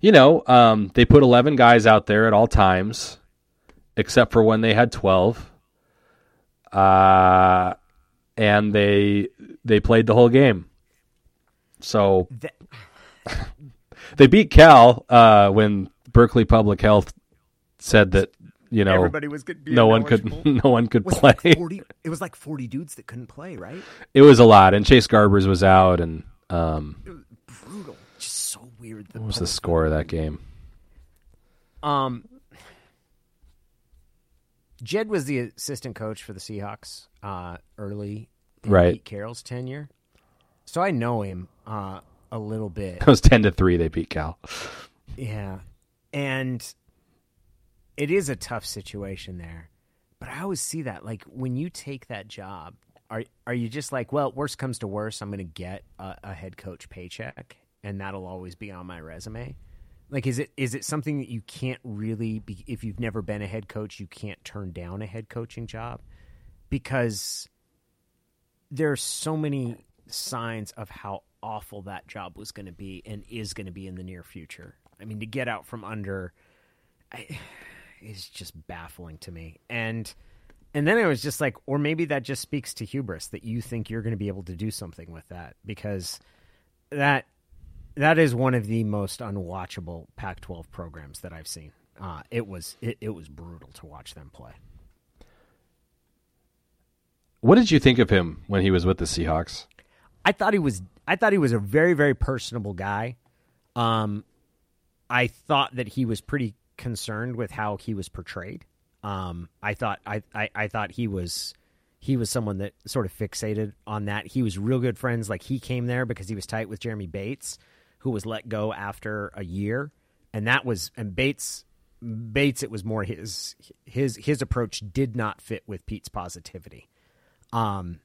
you know, um, they put 11 guys out there at all times, except for when they had 12. Uh, and they they played the whole game. So [laughs] they beat Cal uh, when Berkeley Public Health said that you know everybody was good, no one could [laughs] no one could play. Like 40, it was like forty dudes that couldn't play, right? It was a lot, and Chase Garbers was out, and um, it was brutal. Just so weird. What was the score of that game? Um, Jedd was the assistant coach for the Seahawks uh, early in right. Pete Carroll's tenure, so I know him uh, a little bit. [laughs] It was ten to three. They beat Cal. Yeah, and it is a tough situation there. But I always see that like when you take that job, are are you just like, well, worst comes to worst, I'm going to get a, a head coach paycheck, and that'll always be on my resume? Like, is it is it something that you can't really be if you've never been a head coach, you can't turn down a head coaching job because there are so many signs of how awful that job was going to be and is going to be in the near future. I mean, to get out from under I, [sighs] is just baffling to me. And and then it was just like, or maybe that just speaks to hubris that you think you're going to be able to do something with that because that that is one of the most unwatchable Pac-12 programs that I've seen. Uh, it was it, it was brutal to watch them play. What did you think of him when he was with the Seahawks? I thought he was I thought he was a very very personable guy. Um, I thought that he was pretty concerned with how he was portrayed. Um, I thought I, I, I thought he was he was someone that sort of fixated on that. He was real good friends. Like he came there because he was tight with Jeremy Bates, who was let go after a year, and that was and Bates Bates, it was more his his his approach did not fit with Pete's positivity. Um,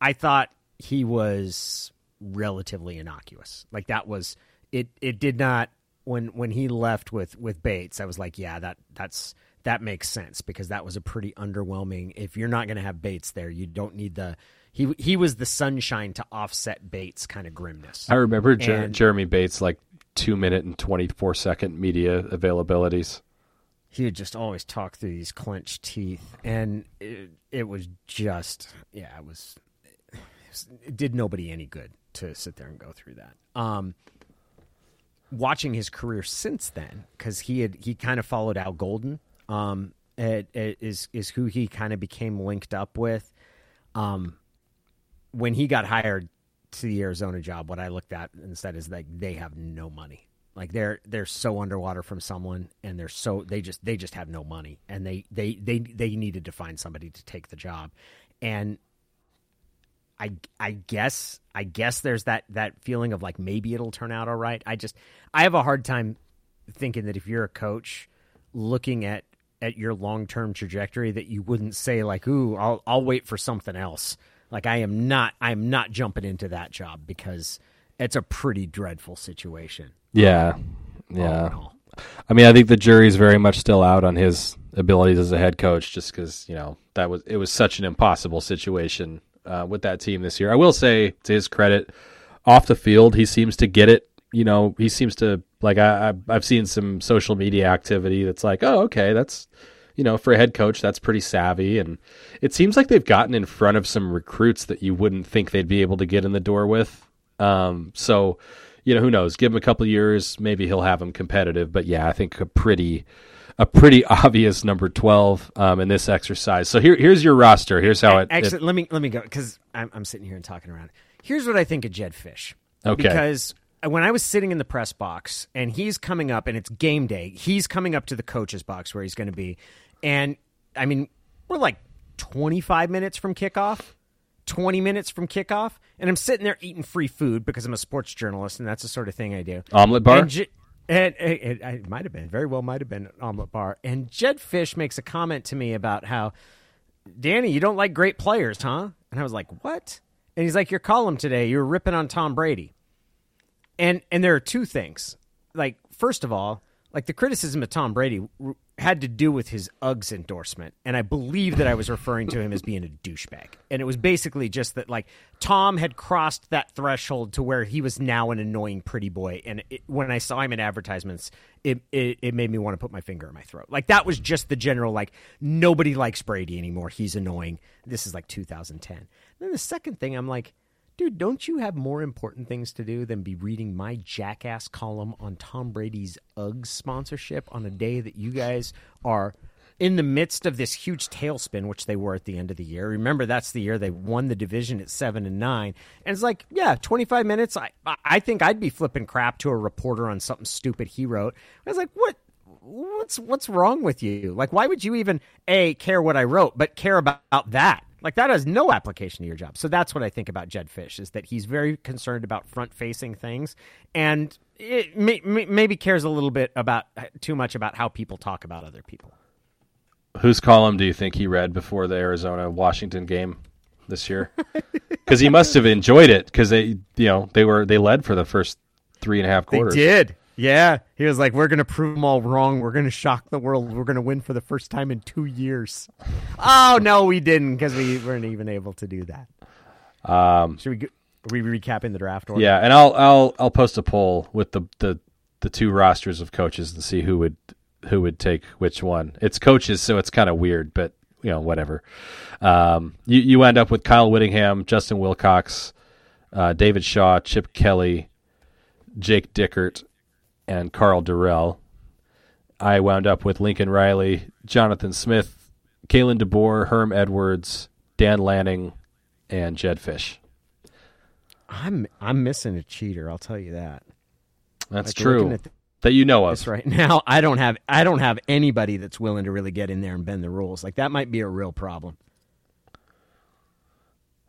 I thought he was relatively innocuous. Like that was it. It did not when when he left with with Bates. I was like, yeah, that that's that makes sense because that was a pretty underwhelming. If you're not going to have Bates there, you don't need the. He he was the sunshine to offset Bates kind of grimness. I remember Jer- And- Jeremy Bates like two minute and twenty four second media availabilities. he would just always talk through these clenched teeth, and it, it was just yeah, it was, it was- it did nobody any good to sit there and go through that. Um, watching his career since then, because he had he kind of followed Al Golden, um, it, it is is who he kind of became linked up with. Um, when he got hired to the Arizona job, what I looked at instead is like they have no money. Like they're they're so underwater from someone, and they're so they just they just have no money, and they they they they needed to find somebody to take the job, and I I guess I guess there's that that feeling of like maybe it'll turn out all right. I just I have a hard time thinking that if you're a coach looking at at your long term trajectory that you wouldn't say like ooh I'll I'll wait for something else. Like I am not I'm not jumping into that job because it's a pretty dreadful situation. Yeah, yeah. I mean, I think the jury's very much still out on his abilities as a head coach, just because you know that was it was such an impossible situation uh, with that team this year. I will say, to his credit, off the field, he seems to get it. You know, he seems to like I, I I've seen some social media activity that's like, oh, okay, that's you know, for a head coach, that's pretty savvy, and it seems like they've gotten in front of some recruits that you wouldn't think they'd be able to get in the door with. Um, so you know, who knows? Give him a couple years, maybe he'll have him competitive. But yeah, I think a pretty, a pretty [laughs] obvious number twelve um, in this exercise. So here, here's your roster. Here's how it. Actually, it let me let me go because I'm, I'm sitting here and talking around. Here's what I think of Jedd Fisch. Okay. Because when I was sitting in the press box and he's coming up and it's game day, he's coming up to the coach's box where he's going to be, and I mean we're like 25 minutes from kickoff. 20 minutes from kickoff, and I'm sitting there eating free food because I'm a sports journalist, and that's the sort of thing I do. omelet bar. And, it might have been very well might have been an omelet bar. And Jedd Fisch makes a comment to me about how Danny, you don't like great players, huh? And I was like, what? And he's like, your column today, you were ripping on Tom Brady. And and there are two things. Like first of all, like the criticism of Tom Brady had to do with his Uggs endorsement, and I believe that I was referring to him as being a douchebag. And it was basically just that like Tom had crossed that threshold to where he was now an annoying pretty boy. And it, when I saw him in advertisements, it, it it made me want to put my finger in my throat. Like that was just the general like nobody likes Brady anymore. He's annoying. This is like 2010. then the second thing, I'm like dude, don't you have more important things to do than be reading my jackass column on Tom Brady's Uggs sponsorship on a day that you guys are in the midst of this huge tailspin, which they were at the end of the year? Remember, that's the year they won the division at seven and nine, and it's like, yeah, twenty five minutes. I I think I'd be flipping crap to a reporter on something stupid he wrote. I was like, what? What's what's wrong with you? Like, why would you even a care what I wrote, but care about, about that? Like that has no application to your job. So that's what I think about Jedd Fisch is that he's very concerned about front facing things and it may, may, maybe cares a little bit about too much about how people talk about other people. Whose column do you think he read before the Arizona Washington game this year? [laughs] Because he must have enjoyed it because they, you know, they were they led for the first three and a half quarters. They did. Yeah. He was like, we're going to prove them all wrong. We're going to shock the world. We're going to win for the first time in two years. oh, no, we didn't because we weren't even able to do that. Um, Should we, go, are we recapping the draft order? Yeah, and I'll I'll I'll post a poll with the the the two rosters of coaches and see who would who would take which one. It's coaches, so it's kind of weird, but you know whatever. Um, you you end up with Kyle Whittingham, Justin Wilcox, uh, David Shaw, Chip Kelly, Jake Dickert, and Karl Dorrell. I wound up with Lincoln Riley, Jonathan Smith, Kalen DeBoer, Herm Edwards, Dan Lanning, and Jedd Fisch. I'm I'm missing a cheater. I'll tell you that. That's Like, true. at that you know of. Right now, [laughs] I don't have I don't have anybody that's willing to really get in there and bend the rules. Like that might be a real problem.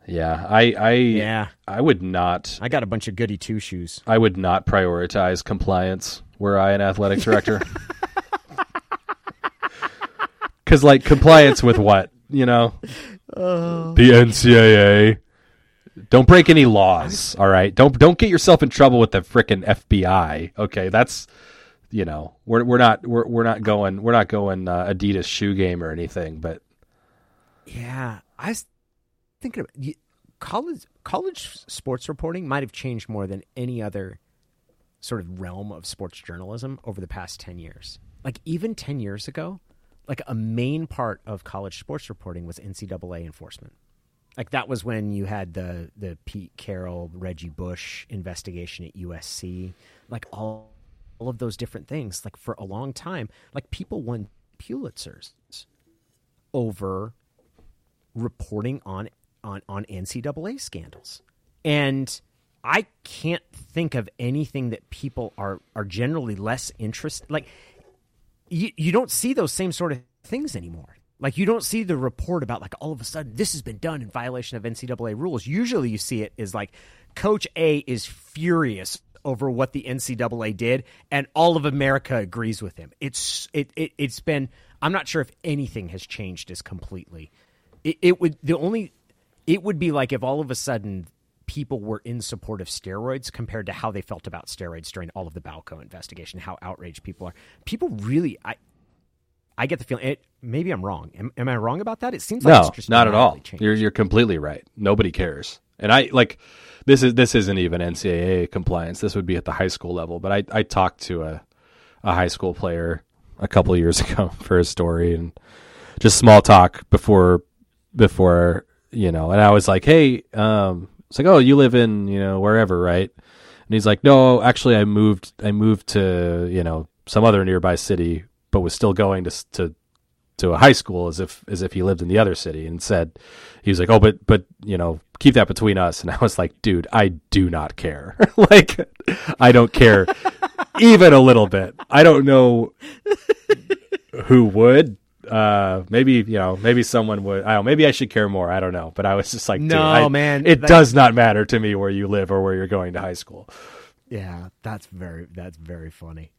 Yeah, I I Yeah, I would not I got a bunch of goody two shoes. I would not prioritize compliance were I an athletic director. [laughs] because like compliance with what you know, the NCAA. Don't break any laws, all right? Don't don't get yourself in trouble with the frickin' FBI. Okay, that's you know we're we're not we're we're not going we're not going uh, Adidas shoe game or anything, but Yeah, I thinking about you, college. College sports reporting might have changed more than any other sort of realm of sports journalism over the past ten years. Like even ten years ago, like a main part of college sports reporting was NCAA enforcement. Like that was when you had the the Pete Carroll, Reggie Bush investigation at USC, like all all of those different things. Like for a long time, like people won Pulitzers over reporting on on on NCAA scandals, and I can't think of anything that people are are generally less interested. Like you you don't see those same sort of things anymore. Like you don't see the report about like all of a sudden this has been done in violation of NCAA rules. Usually you see it is like Coach A is furious over what the NCAA did, and all of America agrees with him. It's it, it it's been. I'm not sure if anything has changed as completely. It, it would the only it would be like if all of a sudden people were in support of steroids compared to how they felt about steroids during all of the Balco investigation, how outraged people are. People really, I, I get the feeling. It, maybe I'm wrong. Am, am I wrong about that? It seems like no, it's just not at all. changed. You're you're completely right. Nobody cares, and I like this is this isn't even NCAA compliance. This would be at the high school level. But I I talked to a a high school player a couple of [laughs] years ago for a story and just small talk before before you know, and I was like, hey, um, it's like, oh, you live in you know wherever, right? And he's like, no, actually, I moved I moved to you know some other nearby city, but was still going to to to a high school as if as if he lived in the other city and said he was like oh but but you know keep that between us. And i was like dude i do not care. [laughs] Like i don't care [laughs] even a little bit. I don't know who would uh maybe you know maybe someone would i don't maybe i should care more i don't know but i was just like No, I- man, it that- does not matter to me where you live or where you're going to high school Yeah, that's very that's very funny.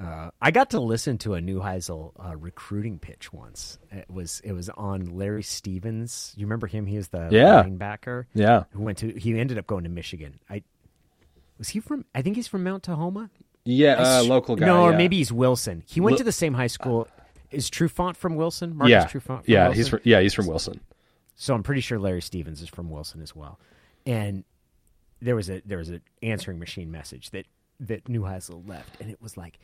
Uh, I got to listen to a Neuheisel uh, recruiting pitch once. It was it was on Larry Stevens. You remember him? He was the Yeah. linebacker yeah who went to. He ended up going to Michigan. I was he from? I think he's from Mount Tahoma. yeah uh, local guy No, or yeah. maybe he's Wilson. He went Wil- to the same high school. Is Trufant from Wilson? Marcus yeah Trufant from yeah Wilson? he's from, yeah he's from wilson So I'm pretty sure Larry Stevens is from Wilson as well. And there was a there was an answering machine message that that Neuheisel left, and it was like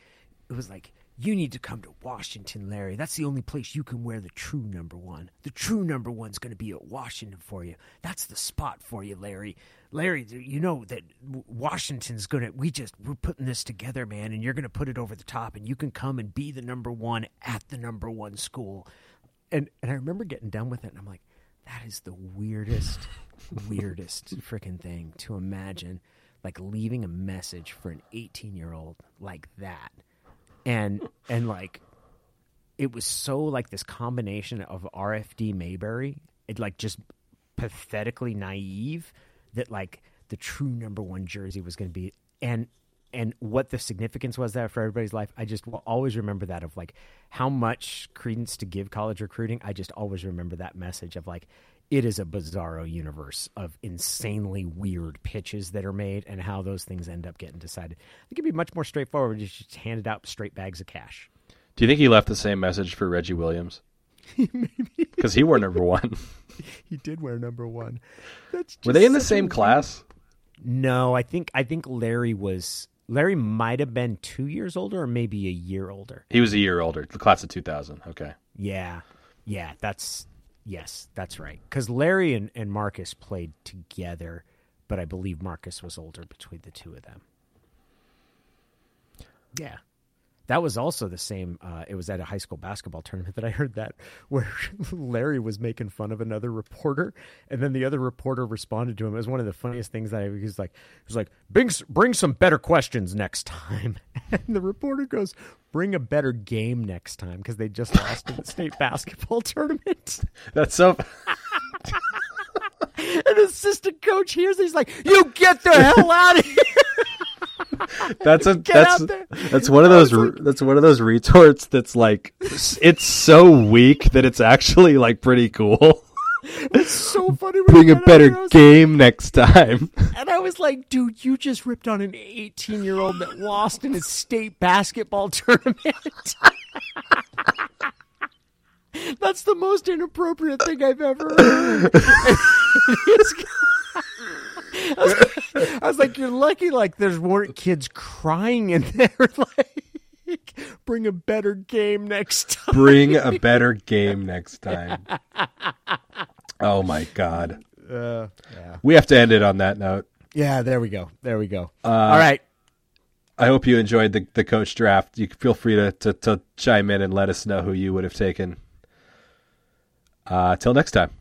it was like you need to come to Washington, Larry. That's the only place you can wear the true number one. The true number one's going to be at Washington for you. That's the spot for you, Larry. Larry, you know that Washington's going to. We just we're putting this together, man, and you're going to put it over the top, and you can come and be the number one at the number one school and and I remember getting done with it, and I'm like, that is the weirdest, [laughs] weirdest freaking thing to imagine, like leaving a message for an 18 year old like that, and and like, it was so like this combination of RFD Mayberry, it like just pathetically naive that like the true number one jersey was going to be and and what the significance was that for everybody's life i just will always remember that of like how much credence to give college recruiting i just always remember that message of like it is a bizarro universe of insanely weird pitches that are made and how those things end up getting decided i think it'd be much more straightforward if you just handed out straight bags of cash Do you think he left the same message for Reggie Williams? [laughs] Because he wore number one. [laughs] he did wear number one That's Were they in the just such a same class? No, I think I think Larry was Larry might have been two years older or maybe a year older. He was a year older, the class of 2000. Okay. Yeah, yeah, that's yes, that's right. Because Larry and, and Marcus played together, but I believe Marcus was older between the two of them. Yeah. That was also the same. Uh, it was at a high school basketball tournament that I heard that [laughs] where Larry was making fun of another reporter, and then the other reporter responded to him. It was one of the funniest things that I, he was like, he was like, bring bring some better questions next time. [laughs] And the reporter goes, bring a better game next time because they just lost in the state [laughs] basketball tournament. That's so. An assistant coach hears, it, he's like, you get the hell out of here. [laughs] That's a Get that's that's one of those that's one of those retorts that's like it's so weak that it's actually like pretty cool. It's so [laughs] funny. Bring a out better game next time. [laughs] And I was like, dude, you just ripped on an 18 year old that lost in a state basketball tournament. That's the most inappropriate thing I've ever heard. [laughs] I was, I was like, you're lucky, like, there's weren't kids crying in there. [laughs] like, bring a better game next time. Bring a [laughs] better game next time. Oh my god. Uh, yeah. We have to end it on that note. yeah, there we go. There we go. All right. I hope you enjoyed the, the coach draft. You feel free to, to, to chime in and let us know who you would have taken. Uh, till next time.